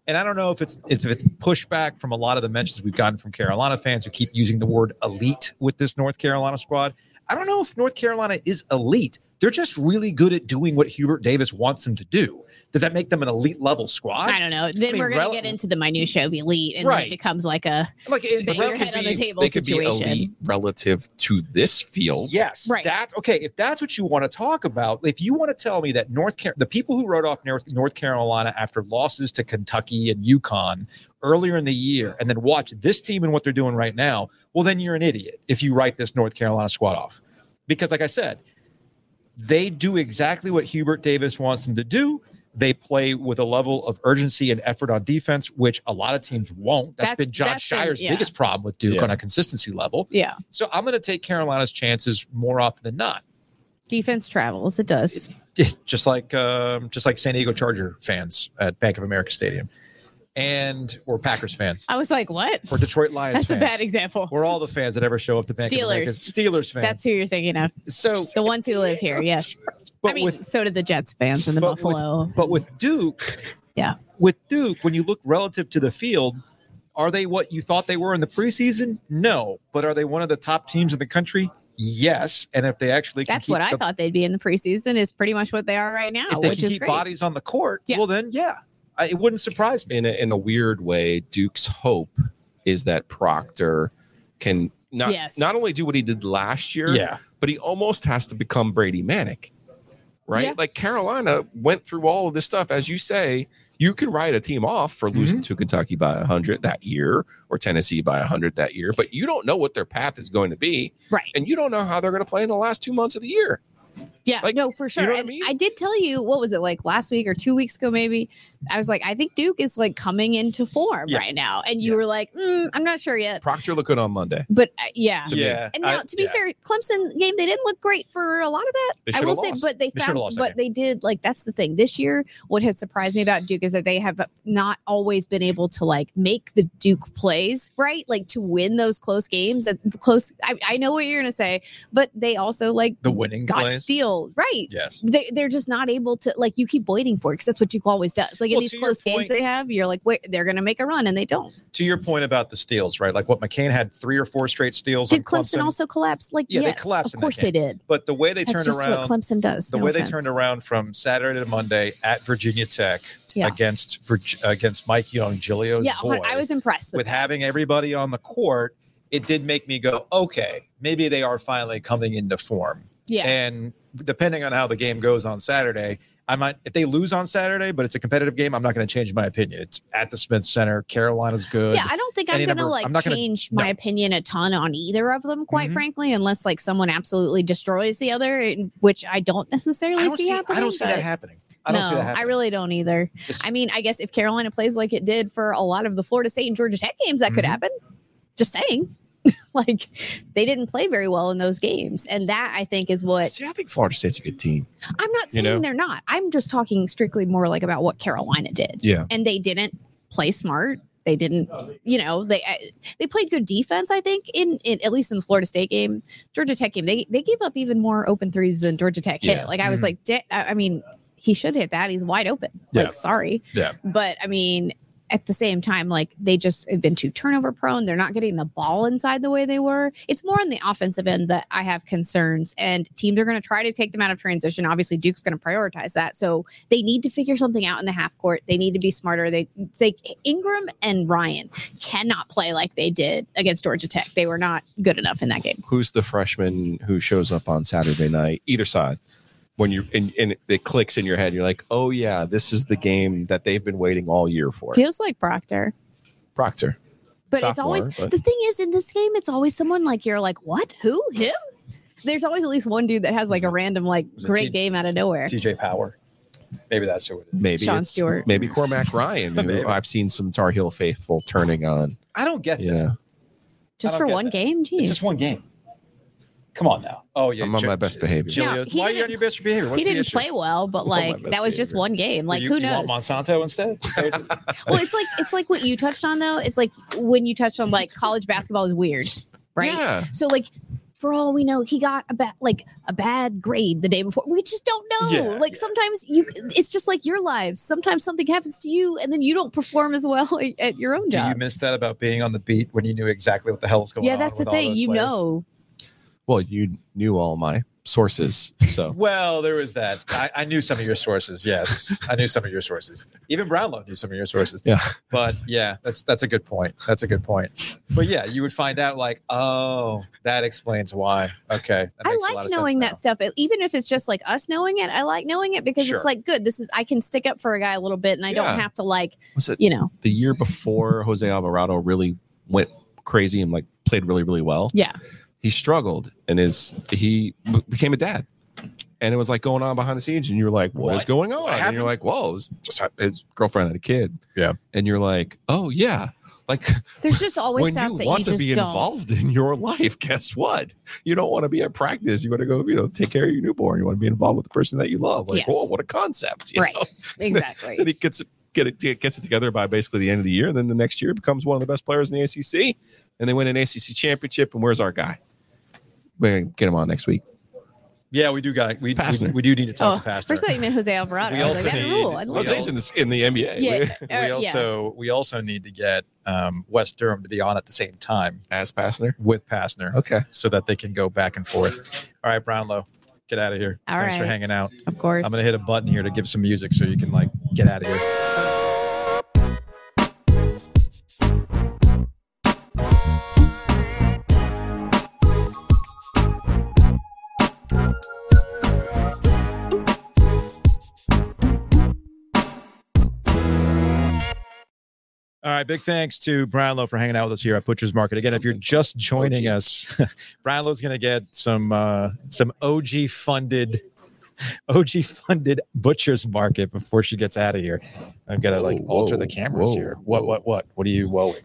And I don't know if it's if it's pushback from a lot of the mentions we've gotten from Carolina fans who keep using the word elite with this North Carolina squad. I don't know if North Carolina is elite. They're just really good at doing what Hubert Davis wants them to do. Does that make them an elite level squad? I don't know. Then mean, we're going rel- to get into the minutia of elite, and Right. it becomes like a Like it, bang your head on the table they could be elite relative to this field. Yes, Right. That okay. If that's what you want to talk about, if you want to tell me that North Car- the people who wrote off North, North Carolina after losses to Kentucky and UConn earlier in the year, and then watch this team and what they're doing right now, well, then you're an idiot if you write this North Carolina squad off, because like I said, they do exactly what Hubert Davis wants them to do. They play with a level of urgency and effort on defense, which a lot of teams won't. That's- been John that's been- Jon Scheyer's yeah. biggest problem with Duke Yeah. on a consistency level. yeah. So I'm going to take Carolina's chances more often than not. Defense travels. It does. It's just like um, just like San Diego Charger fans at Bank of America Stadium, and or Packers fans I was like, what? or Detroit Lions That's a bad example. We're all the fans that ever show up to Bank Steelers. Steelers fans. That's who you're thinking of. So- the ones who live here, yes. but I mean, with so did the Jets fans and the but with- Buffalo. but with Duke, Yeah. with Duke, when you look relative to the field, are they what you thought they were in the preseason? No, but are they one of the top teams in the country? Yes, and if they actually can That's what I the- thought they'd be in the preseason. Is pretty much what they are right now, if they which can keep great. bodies on the court, Yeah. well then yeah, I, it wouldn't surprise me. in a, in a weird way, Duke's hope is that Proctor can not Yes. not only do what he did last year, Yeah. but he almost has to become Brady Manek, right? Yeah. Like Carolina went through all of this stuff, as you say. You can write a team off for losing Mm-hmm. to Kentucky by hundred that year, or Tennessee by hundred that year, but you don't know what their path is going to be, Right. and you don't know how they're going to play in the last two months of the year. Yeah, Like, no, for sure. know what I mean? I did tell you what was it like last week or two weeks ago, maybe. I was like, I think Duke is like coming into form Yeah. right now, and you Yeah. were like, mm, I'm not sure yet. Proctor looked good on Monday. But uh, yeah, To me. yeah, and now I- to be yeah. fair, Clemson game they didn't look great for a lot of that. They I will have say, lost. but they They found, have lost but they did like that's the thing. This year, what has surprised me about Duke is that they have not always been able to like make the Duke plays right, like to win those close games. And close, I, I know what you're gonna say, but they also like the winning got plays. Right? Yes. they, they're just not able to like you keep waiting for it because that's what Duke always does. Like in these to close games they have, you're like, wait, they're gonna make a run and they don't. To your point about the steals, right? Like what McCain had three or four straight steals Did on Clemson, Clemson. also collapse? Like Yeah, they collapsed of course they did. but the way they That's turned just around, what Clemson does. the no way offense. they turned around from Saturday to Monday at Virginia Tech Yeah. against against Mike Young, Giglio's Yeah, boy, I was impressed with, with having everybody on the court, it did make me go, okay, maybe they are finally coming into form. Yeah, And depending on how the game goes on Saturday, I might if they lose on Saturday, but it's a competitive game, I'm not going to change my opinion. It's at the Smith Center. Carolina's good. yeah. I don't think I'm gonna like I'm gonna- change my no. opinion a ton on either of them, quite Mhm. frankly, unless like someone absolutely destroys the other, which I don't necessarily I don't see, see, happening. I don't see that happening. I don't no, see that happening. I really don't either. It's- I mean, I guess if Carolina plays like it did for a lot of the Florida State and Georgia Tech games, that could Mhm. happen. Just saying. like they didn't play very well in those games. And that I think is what See, I think Florida State's a good team. I'm not You saying know? they're not. I'm just talking strictly more like about what Carolina did. Yeah. And they didn't play smart. They didn't, you know, they they played good defense. I think in, in at least in the Florida State game, Georgia Tech game, they they gave up even more open threes than Georgia Tech hit. Yeah. Like I was Mhm. like, I I mean, he should hit that. He's wide open. Yeah. Like, sorry, Yeah. but I mean, at the same time, like they just have been too turnover prone. They're not getting the ball inside the way they were. It's more on the offensive end that I have concerns, and teams are going to try to take them out of transition. Obviously, Duke's going to prioritize that, so they need to figure something out in the half court. They need to be smarter. They, they Ingram and Ryan cannot play like they did against Georgia Tech. They were not good enough in that game. Who's the freshman who shows up on Saturday night? Either side. When you and, and it clicks in your head, you're like, oh yeah, this is the game that they've been waiting all year for. Feels like Proctor. Proctor. But it's always but- the thing is in this game, it's always someone like you're like, what? Who? Him? There's always at least one dude that has like a mm-hmm. random like great T- game out of nowhere. TJ Power. Maybe that's who it is. Maybe Sean it's Stewart. maybe Cormac Ryan. who Maybe. I've seen some Tar Heel faithful turning on. I don't get that. You know, Just for one that. game? Jeez. It's just one game. Come on now. Oh yeah, I'm on Gi- my best behavior. Giglio, No, why are you on your best behavior? What's he didn't play well, but like that was just one game. Like you, who you knows? want Monsanto instead? well, it's like it's like what you touched on though. It's like when you touched on like college basketball is weird, right? Yeah. So like for all we know, he got a bad like a bad grade the day before. We just don't know. Yeah, like sometimes you, it's just like your lives. Sometimes something happens to you, and then you don't perform as well at your own job. Do you miss that about being on the beat when you knew exactly what the hell was going on? Yeah, on? that's the with all thing. You players? know. Well, you knew all my sources, so Well, there was that. I, I knew some of your sources. Yes, I knew some of your sources. Even Brownlow knew some of your sources. Yeah. But yeah, that's that's a good point. That's a good point. But yeah, you would find out like, oh, that explains why. Okay, that I makes a lot like of knowing sense that stuff, even if it's just like us knowing it. I like knowing it because Sure. it's like good. This is I can stick up for a guy a little bit, and I Yeah. don't have to like was it you know. the year before Jose Alvarado really went crazy and like played really really well? Yeah. He struggled and his he b- became a dad. And it was like going on behind the scenes and you're like what is going on? And you're like whoa was just ha- his girlfriend had a kid. Yeah. and you're like oh yeah. Like There's just always when stuff you that want you to just be don't. involved in your life guess what? You don't want to be at practice. You want to go you know take care of your newborn. You want to be involved with the person that you love. Like Yes. whoa what a concept you Right. know? Exactly. then he gets it get it gets it together by basically the end of the year. And then the next year becomes one of the best players in the ACC and they win an ACC championship. And where's our guy we're gonna get him on next week Yeah, we do got we, we, we do need to talk Oh, to Pastner. first I thought you meant Jose Alvarado. We I was also like, need- rule. I love Jose's in the, in the NBA Yeah. we uh, yeah. also we also need to get um, Wes Durham to be on at the same time as Pastner. with Pastner, Okay. so that they can go back and forth. All right, Brownlow, get out of here. All Thanks for hanging out. Of course. I'm gonna hit a button here to give some music so you can like get out of here. Right, big thanks to Brownlow for hanging out with us here at Butcher's Market. Again, if you're just joining us, Brownlow's going to get some uh, some OG funded OG funded Butcher's Market before she gets out of here. I've got to like Whoa, alter the cameras whoa, here. What what what? What are you woeing?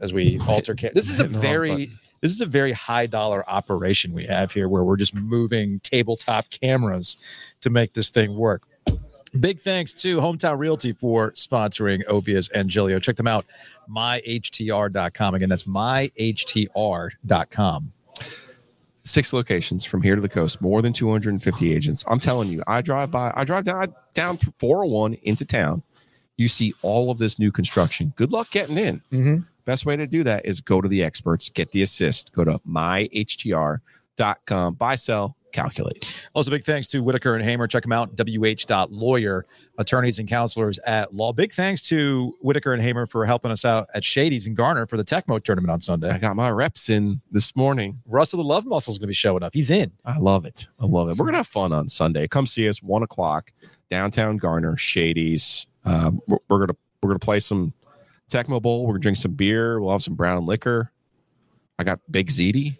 As we alter cam- This is a Hitting the wrong very this is a very high dollar operation we have here where we're just moving tabletop cameras to make this thing work. Big thanks to Hometown Realty for sponsoring Ovies and Giglio. Check them out, myhtr.com. Again, that's myhtr.com. Six locations from here to the coast, more than 250 agents. I'm telling you, I drive by, I drive down down 401 into town. You see all of this new construction. Good luck getting in. Mhm. Best way to do that is go to the experts, get the assist. Go to myhtr.com, buy, sell, calculate. Also, big thanks to Whitaker and Hamer. Check them out, wh.lawyer, attorneys and counselors at law. Big thanks to Whitaker and Hamer for helping us out at Shady's and Garner for the Tecmo tournament on Sunday. I got my reps in this morning. Russell the Love Muscle is going to be showing up. He's in. I love it. I love it. We're gonna have fun on Sunday. Come see us one o'clock downtown Garner, Shady's. Um, we're, we're gonna we're gonna play some Tecmo Bowl. We're gonna drink some beer. We'll have some brown liquor. I got Big Ziti.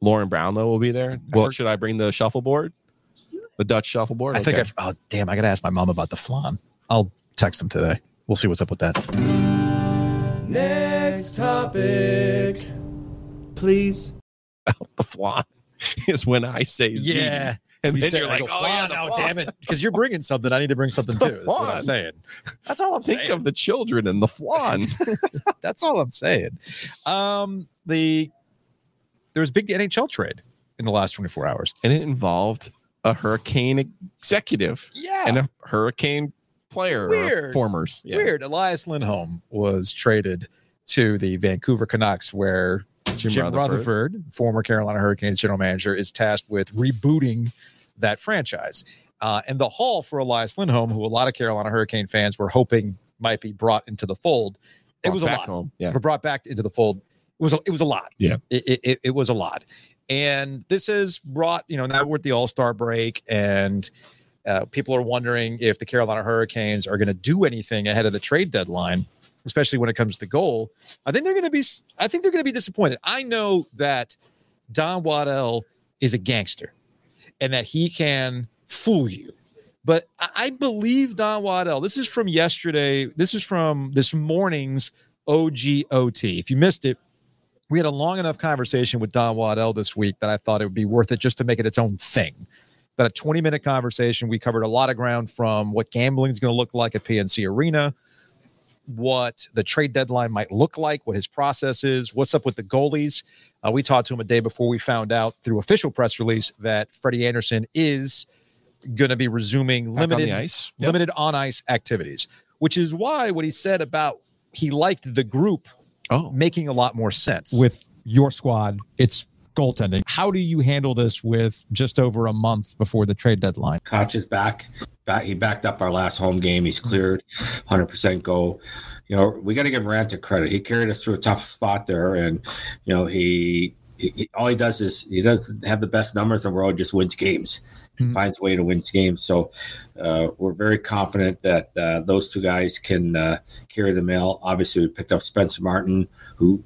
Lauren Brownlow will be there. Well, should I bring the shuffleboard? The Dutch shuffleboard. I think I've, oh, damn, I got to ask my mom about the flan. I'll text him today. We'll see what's up with that. Next topic. please. the flan is when I say Z. Yeah. And You then say you're like, like, oh, flan, yeah, the oh, damn it. Because you're bringing something. I need to bring something too. That's what I'm saying. That's all I'm Think saying. of the children and the flan. That's all I'm saying. Um, the there was a big NHL trade in the last 24 hours. and it involved a hurricane executive Yeah. and a hurricane player or Weird. formers. Yeah. Weird. Elias Lindholm was traded to the Vancouver Canucks, where Jim Jim, Rutherford. Rutherford. former Carolina Hurricanes general manager, is tasked with rebooting that franchise. Uh, and the haul for Elias Lindholm, who a lot of Carolina Hurricane fans were hoping might be brought into the fold, it Brought was a lot. home. Yeah. But brought back into the fold, it was a, it was a lot. Yeah. It, it, it, was a lot. And this has brought, you know, now we're at the All Star break, and uh, people are wondering if the Carolina Hurricanes are going to do anything ahead of the trade deadline, especially when it comes to goal. I think they're going to be. I think they're going to be disappointed. I know that Don Waddell is a gangster, and that he can fool you. But I I believe Don Waddell. This is from yesterday. This is from this morning's OGOT. If you missed it, we had a long enough conversation with Don Waddell this week that I thought it would be worth it just to make it its own thing. About a 20 minute conversation. We covered a lot of ground from what gambling is going to look like at PNC Arena, what the trade deadline might look like, what his process is, what's up with the goalies. Uh, we talked to him a day before we found out through official press release that Freddie Andersen is going to be resuming Back on limited the ice. Yep. limited on ice activities, which is why what he said about he liked the group oh. making a lot more sense. with your squad, it's goaltending. How do you handle this with just over a month before the trade deadline? Koch is back. back. He backed up our last home game. He's cleared, 100% go. You know, we got to give Raanta credit. He carried us through a tough spot there, and you know, he, he all he does is he doesn't have the best numbers in the world, just wins games. He finds a way to win games. So uh, we're very confident that uh, those two guys can uh, carry the mail. Obviously, we picked up Spencer Martin, who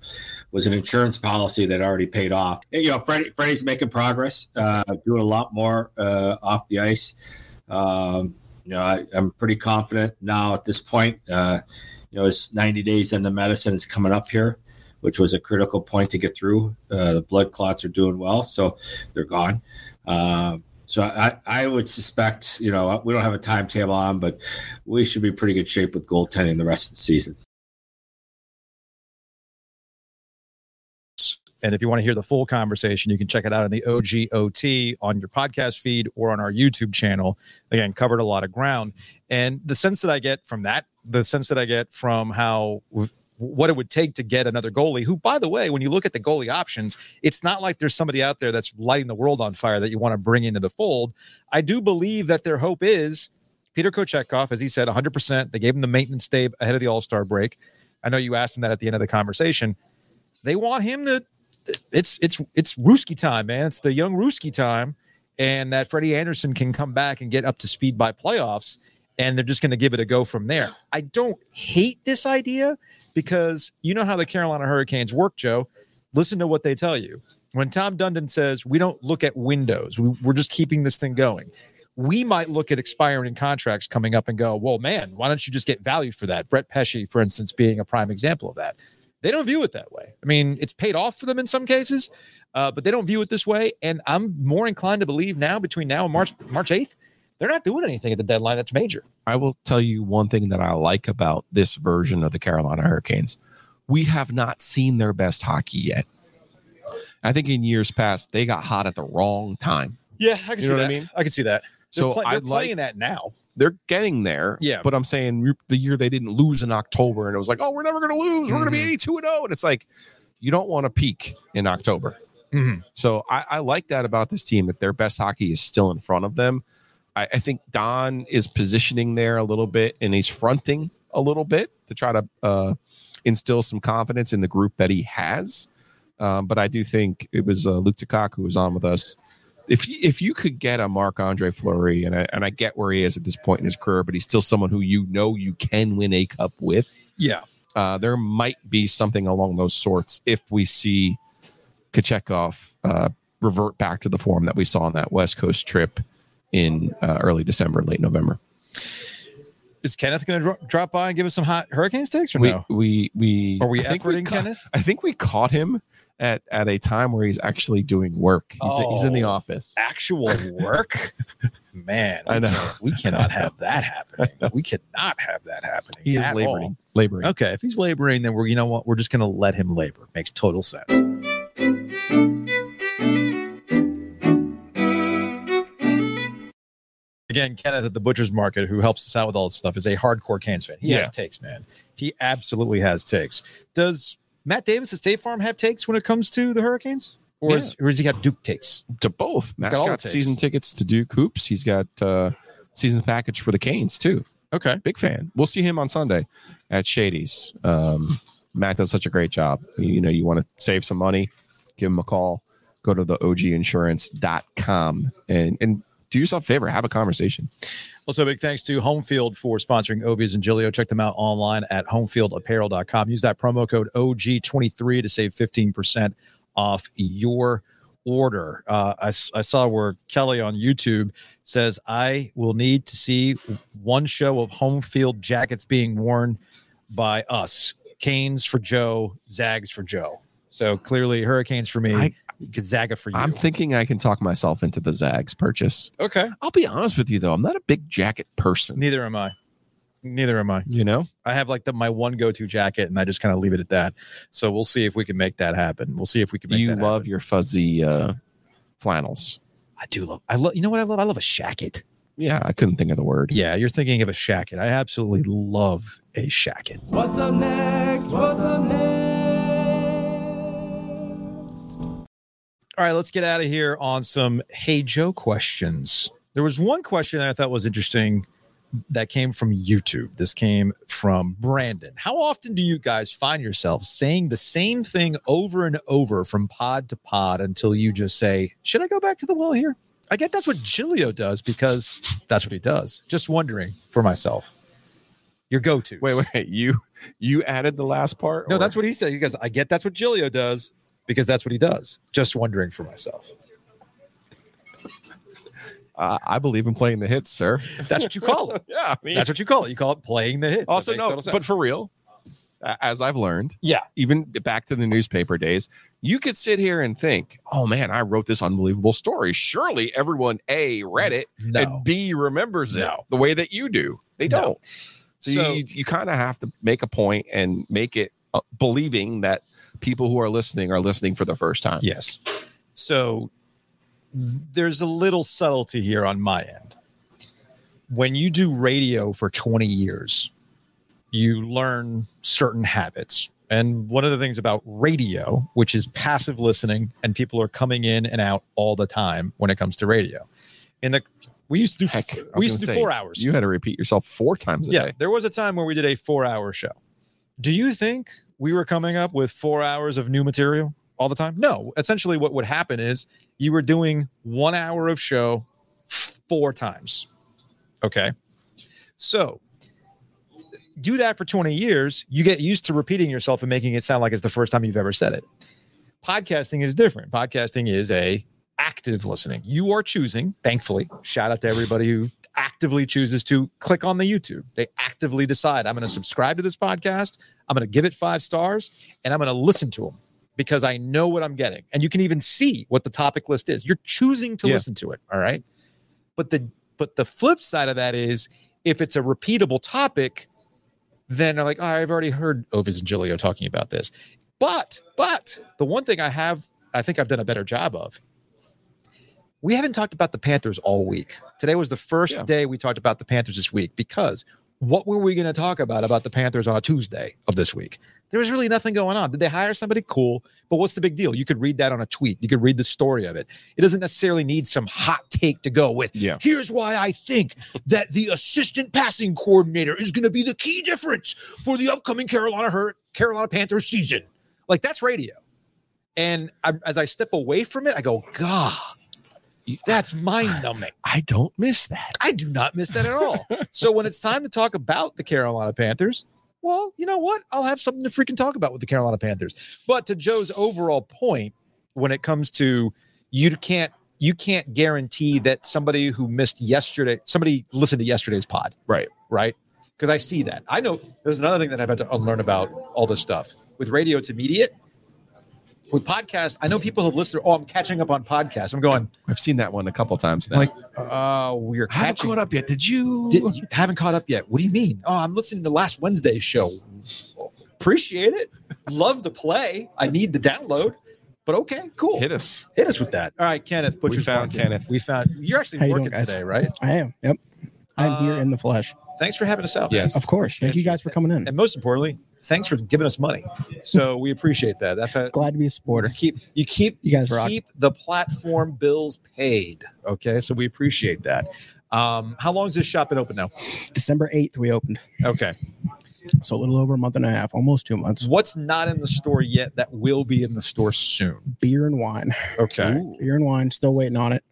was an insurance policy that already paid off. And, you know, Freddie, Freddie's making progress, uh, doing a lot more uh, off the ice. Um, you know, I, I'm pretty confident now at this point. Uh, you know, it's 90 days and the medicine is coming up here, which was a critical point to get through. Uh, the blood clots are doing well, so they're gone. Um, so I, I would suspect, you know, we don't have a timetable on, but we should be pretty good shape with goaltending the rest of the season. And if you want to hear the full conversation, you can check it out in the OGOT on your podcast feed or on our YouTube channel. Again, covered a lot of ground. And the sense that I get from that, the sense that I get from how what it would take to get another goalie, who, by the way, when you look at the goalie options, it's not like there's somebody out there that's lighting the world on fire that you want to bring into the fold. I do believe that their hope is Peter Kochetkov, as he said, 100%. They gave him the maintenance stay ahead of the All Star break. I know you asked him that at the end of the conversation. They want him to it's it's it's Ruski time, man. It's the young Ruski time, and that Freddie Andersen can come back and get up to speed by playoffs, and they're just going to give it a go from there. I don't hate this idea because you know how the Carolina Hurricanes work, Joe. Listen to what they tell you. When Tom Dundon says we don't look at windows, we, we're just keeping this thing going. We might look at expiring contracts coming up and go, well, man, why don't you just get valued for that? Brett Pesce, for instance, being a prime example of that. They don't view it that way. I mean, it's paid off for them in some cases, uh, but they don't view it this way. And I'm more inclined to believe now, between now and March March 8th, they're not doing anything at the deadline that's major. I will tell you one thing that I like about this version of the Carolina Hurricanes. We have not seen their best hockey yet. I think in years past, they got hot at the wrong time. Yeah, I can You see that. I mean? I can see that. So they're, play- they're like- playing that now. They're getting there. Yeah. But I'm saying the year they didn't lose in October and it was like, oh, we're never going to lose. We're going to be 82 and 0. And it's like, you don't want to peak in October. Mhm. So I, I like that about this team that their best hockey is still in front of them. I, I think Don is positioning there a little bit and he's fronting a little bit to try to uh, instill some confidence in the group that he has. Um, but I do think it was uh, Luke DeCock who was on with us. If you, if you could get a Marc Andre Fleury, and I, and I get where he is at this point in his career, but he's still someone who you know you can win a cup with. Yeah. Uh, there might be something along those sorts if we see Kochetkov uh, revert back to the form that we saw on that West Coast trip in uh, early December, late November. Is Kenneth going to dro- drop by and give us some hot Hurricanes takes or we, no? we we Are we I think we ca- Kenneth? I think we caught him at at a time where he's actually doing work. He's he's in the Oh. office. Actual work, man. I know. we cannot have that happening. We cannot have that happening. He is laboring. all. Laboring. Okay, if he's laboring, then we're you know what? We're just gonna let him labor. Makes total sense. Again, Kenneth at the Butcher's Market, who helps us out with all this stuff, is a hardcore Canes fan. He Yeah. has takes, man. He absolutely has takes. Does Matt Davis at State Farm have takes when it comes to the Hurricanes? Or, is, or has he got Duke takes? To both. Matt's got all got, season tickets to Duke Hoops. He's got uh season package for the Canes too. Okay. Big fan. We'll see him on Sunday at Shady's. Um, Matt does such a great job. You, you know, you want to save some money, give him a call. Go to the oginsurance.com and and do yourself a favor, have a conversation. Also, big thanks to Homefield for sponsoring Ovies and Giglio. Check them out online at homefieldapparel.com. Use that promo code OG23 to save 15% off your order. Uh, I, I saw where Kelly on YouTube says, I will need to see one show of home field jackets being worn by us. Canes for Joe, Zags for Joe. So clearly, Hurricanes for me, I- Gonzaga for you. I'm thinking I can talk myself into the Zags purchase. okay. I'll be honest with you though, I'm not a big jacket person. Neither am I. Neither am I. You know? I have like the my one go to jacket, and I just kind of leave it at that. So we'll see if we can make that happen. We'll see if we can make You that love happen. your fuzzy uh flannels. I do love. I love. You know what I love? I love a shacket. Yeah, I couldn't think of the word. Yeah, you're thinking of a shacket. I absolutely love a shacket. What's up next? What's up All right, let's get out of here on some Hey Joe questions. There was one question that I thought was interesting that came from YouTube. This came from Brandon. How often do you guys find yourselves saying the same thing over and over from pod to pod until you just say, Should I go back to the well here? I get that's what Giglio does because that's what he does. Just wondering for myself. Your go to. Wait, wait, you you added the last part? No, or- that's what he said. He goes, I get that's what Giglio does because that's what he does. Just wondering for myself. uh, I believe in playing the hits, sir. That's what you call it. yeah, I mean, That's what you call it. You call it playing the hits. Also no, but for real, as I've learned, yeah, even back to the newspaper days, you could sit here and think, "Oh man, I wrote this unbelievable story. Surely everyone a read it No. and b remembers it the way that you do. They No. don't. So, So- you, you kind of have to make a point and make it uh, believing that people who are listening are listening for the first time. Yes. So there's a little subtlety here on my end. When you do radio for 20 years, you learn certain habits. And one of the things about radio, which is passive listening, and people are coming in and out all the time when it comes to radio. In the we used to do Heck, we used to do say, four hours. You had to repeat yourself four times a yeah, day. there was a time where we did a four hour show. Do you think we were coming up with four hours of new material all the time? No. Essentially, what would happen is you were doing one hour of show four times. Okay. So do that for 20 years, you get used to repeating yourself and making it sound like it's the first time you've ever said it. Podcasting is different. Podcasting is a active listening. You are choosing, thankfully, shout out to everybody who actively chooses to click on the YouTube. They actively decide, I'm going to subscribe to this podcast, I'm going to give it five stars, and I'm going to listen to them because I know what I'm getting. And you can even see what the topic list is. You're choosing to Yeah. listen to it. All right. But the but the flip side of that is if it's a repeatable topic, then they're like, oh, I've already heard Ovies and Giglio talking about this. But but the one thing I have, I think I've done a better job of. We haven't talked about the Panthers all week. Today was the first Yeah. day we talked about the Panthers this week because what were we going to talk about about the Panthers on a Tuesday of this week? There was really nothing going on. Did they hire somebody? Cool. But what's the big deal? You could read that on a tweet. You could read the story of it. It doesn't necessarily need some hot take to go with. Yeah. Here's why I think that the assistant passing coordinator is going to be the key difference for the upcoming Carolina Hurt Carolina Panthers season. Like that's radio. And I, as I step away from it, I go, God, that's mind numbing. I don't miss that. I do not miss that at all. so when it's time to talk about the Carolina Panthers, well, you know what? I'll have something to freaking talk about with the Carolina Panthers. But to Joe's overall point, when it comes to you can't you can't guarantee that somebody who missed yesterday, somebody listened to yesterday's pod, Right. right? Because I see that. I know there's another thing that I've had to unlearn about all this stuff. With radio, it's immediate. With podcasts, I know people have listened. Oh, I'm catching up on podcasts. I'm going. I've seen that one a couple times now. Like, uh, we're I haven't catching caught up yet. Did you? Did, you haven't caught up yet. What do you mean? Oh, I'm listening to last Wednesday's show. Appreciate it. Love the play. I need the download. But okay, cool. Hit us. Hit us with that. All right, Kenneth. Butcher's found Market. Kenneth. We found. You're actually How working doing, guys? today, right? I am. Yep. I'm here Uh, in the flesh. Thanks for having us out. Yes. Of course. Thank you guys for coming in. And most importantly, thanks for giving us money. So we appreciate that. That's how Glad to be a supporter. keep you keep You guys rock. keep the platform bills paid. Okay, so we appreciate that. Um, how long has this shop been open now? December 8th, we opened. Okay. So a little over a month and a half, almost two months. What's not in the store yet that will be in the store soon? Beer and wine. Okay. Beer and wine, still waiting on it.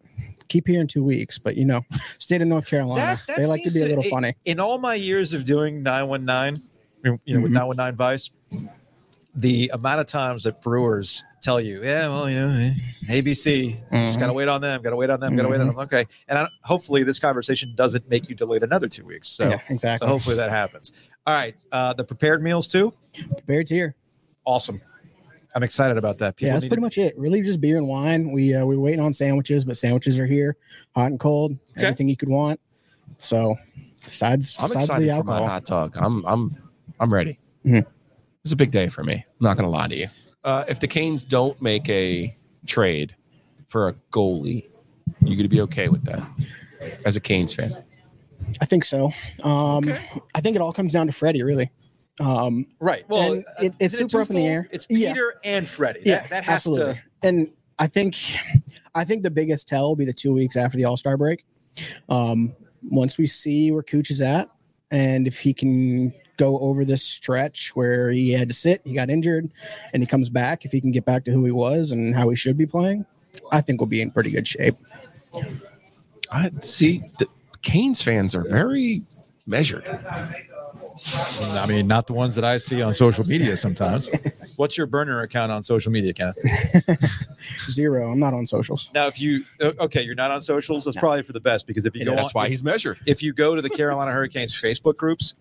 Keep here in two weeks, but you know, state of North Carolina, That- that they like to be a little it- funny. In all my years of doing 919, you know, with Mhm. 919 Vice, the amount of times that brewers tell you, yeah, well, you know, eh, ABC, just Mhm. got to wait on them, got to wait on them, got to wait on them. Okay. And I, hopefully this conversation doesn't make you delayed another two weeks. So, Yeah, exactly. so hopefully that happens. All right. Uh, the prepared meals too. Prepared's here. Awesome. I'm excited about that. yeah, that's pretty to- much it. Really, just beer and wine. We uh, we're waiting on sandwiches, but sandwiches are here, hot and cold, Okay. everything you could want. So, besides, I'm besides excited the for alcohol, my hot dog. I'm I'm I'm ready. Mhm. It's a big day for me. I'm not gonna lie to you. Uh, if the Canes don't make a trade for a goalie, you gonna be okay with that as a Canes fan? I think so. Um, I think it all comes down to Freddie, really. Um, Right. Well, and uh, it, it's isn't it super up in the air. It's Yeah. Peter and Freddie. Yeah, that, that has absolutely. to. And I think, I think the biggest tell will be the two weeks after the All Star break. Um, once we see where Cooch is at, and if he can go over this stretch where he had to sit, he got injured, and he comes back, if he can get back to who he was and how he should be playing, I think we'll be in pretty good shape. I see. The Canes fans are very measured. I mean, not the ones that I see on social media sometimes. What's your burner account on social media, Kenneth? Zero. I'm not on socials. Now, if you uh, okay, you're not on socials. That's probably for the best because if you go, That's on, why if, he's measured. if you go to the Carolina Hurricanes Facebook groups,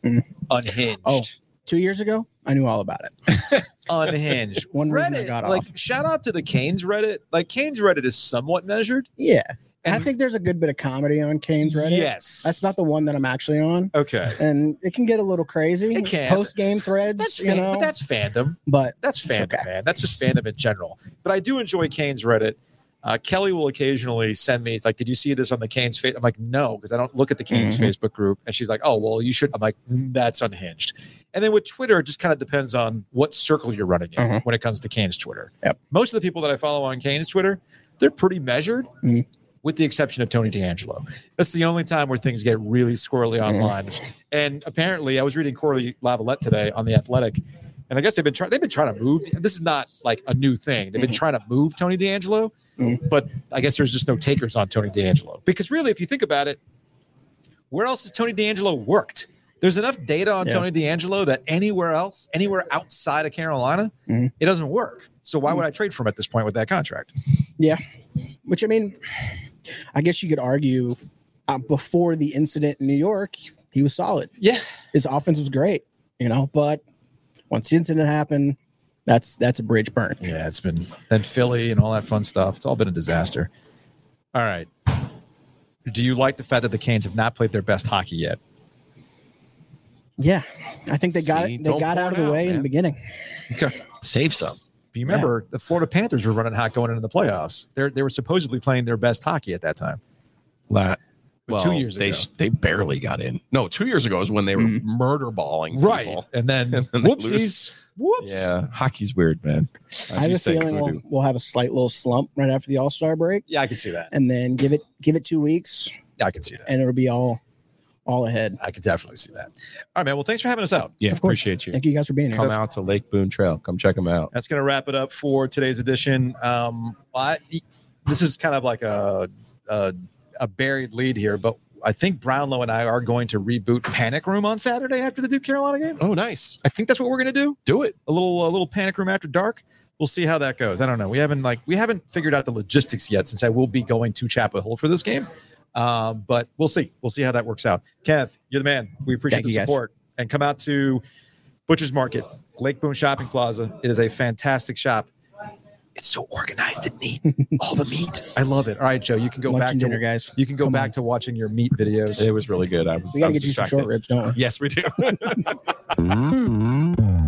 unhinged, Oh, two years ago, I knew all about it. unhinged. One reason I Reddit, got like off. shout out to the Canes Reddit. Like Canes Reddit is somewhat measured. Yeah. And I think there's a good bit of comedy on Canes Reddit. Yes, That's not the one that I'm actually on. okay. And it can get a little crazy. It can. Post game threads, That's you fan, know. but that's fandom. but That's fandom, okay. man. That's just fandom in general. But I do enjoy Canes Reddit. Uh, Kelly will occasionally send me, it's like, did you see this on the Canes face? I'm like, no, because I don't look at the Canes Mhm. Facebook group. And she's like, oh, well, you should. I'm like, "Mm, that's unhinged. And then with Twitter, it just kind of depends on what circle you're running in Mhm. when it comes to Canes Twitter. Yep. Most of the people that I follow on Canes Twitter, they're pretty measured. Mhm. With the exception of Tony DeAngelo, that's the only time where things get really squirrely online. And apparently, I was reading Cory Lavalette today on the Athletic, and I guess they've been trying. They've been trying to move. This is not like a new thing. They've been trying to move Tony DeAngelo, Mhm. but I guess there's just no takers on Tony DeAngelo because really, if you think about it, where else has Tony DeAngelo worked? There's enough data on Yeah. Tony DeAngelo that anywhere else, anywhere outside of Carolina, Mhm. it doesn't work. So why would I trade for him at this point with that contract? yeah. Which I mean, I guess you could argue uh, before the incident in New York, he was solid. Yeah, His offense was great, you know, but once the incident happened, that's that's a bridge burnt. Yeah, it's been then Philly and all that fun stuff. It's all been a disaster. All right. Do you like the fact that the Canes have not played their best hockey yet? Yeah. I think they got See, it. They got out of the out, way in the beginning. Okay. Save some. But you remember the Florida Panthers were running hot going into the playoffs. They they were supposedly playing their best hockey at that time. La- But well, two years they ago. they barely got in. No, two years ago is when they were mm-hmm. murder balling Right. people. And then, And then whoopsies. Whoops. Yeah, hockey's weird, man. As I have a feeling we'll, we'll have a slight little slump right after the All Star break, Yeah, I can see that. and then give it give it two weeks, Yeah, I can see that. and it'll be all all ahead. I can definitely see that. All right, man. Well, thanks for having us out. Yeah, Of course. appreciate you. Thank you guys for being here. Come out to Lake Boone Trail. Come check them out. That's going to wrap it up for today's edition. Um, I, this is kind of like a, a a buried lead here, but I think Brownlow and I are going to reboot Panic Room on Saturday after the Duke Carolina game. Oh, nice. I think that's what we're going to do. Do it. A little a little Panic Room after dark. We'll see how that goes. I don't know. We haven't like we haven't figured out the logistics yet since I will be going to Chapel Hill for this game. Um, but we'll see. We'll see how that works out. Kenneth, you're the man. We appreciate Thank the you, guys. support. And come out to Butcher's Market, Lake Boone Shopping Plaza. It is a fantastic shop. It's so organized and neat. All the meat. I love it. All right, Joe, you can go Lunch back to dinner, guys. You can go Come back on. to watching your meat videos. It was really good. I was. We got I to was get you some short ribs, don't we? Yes, we do.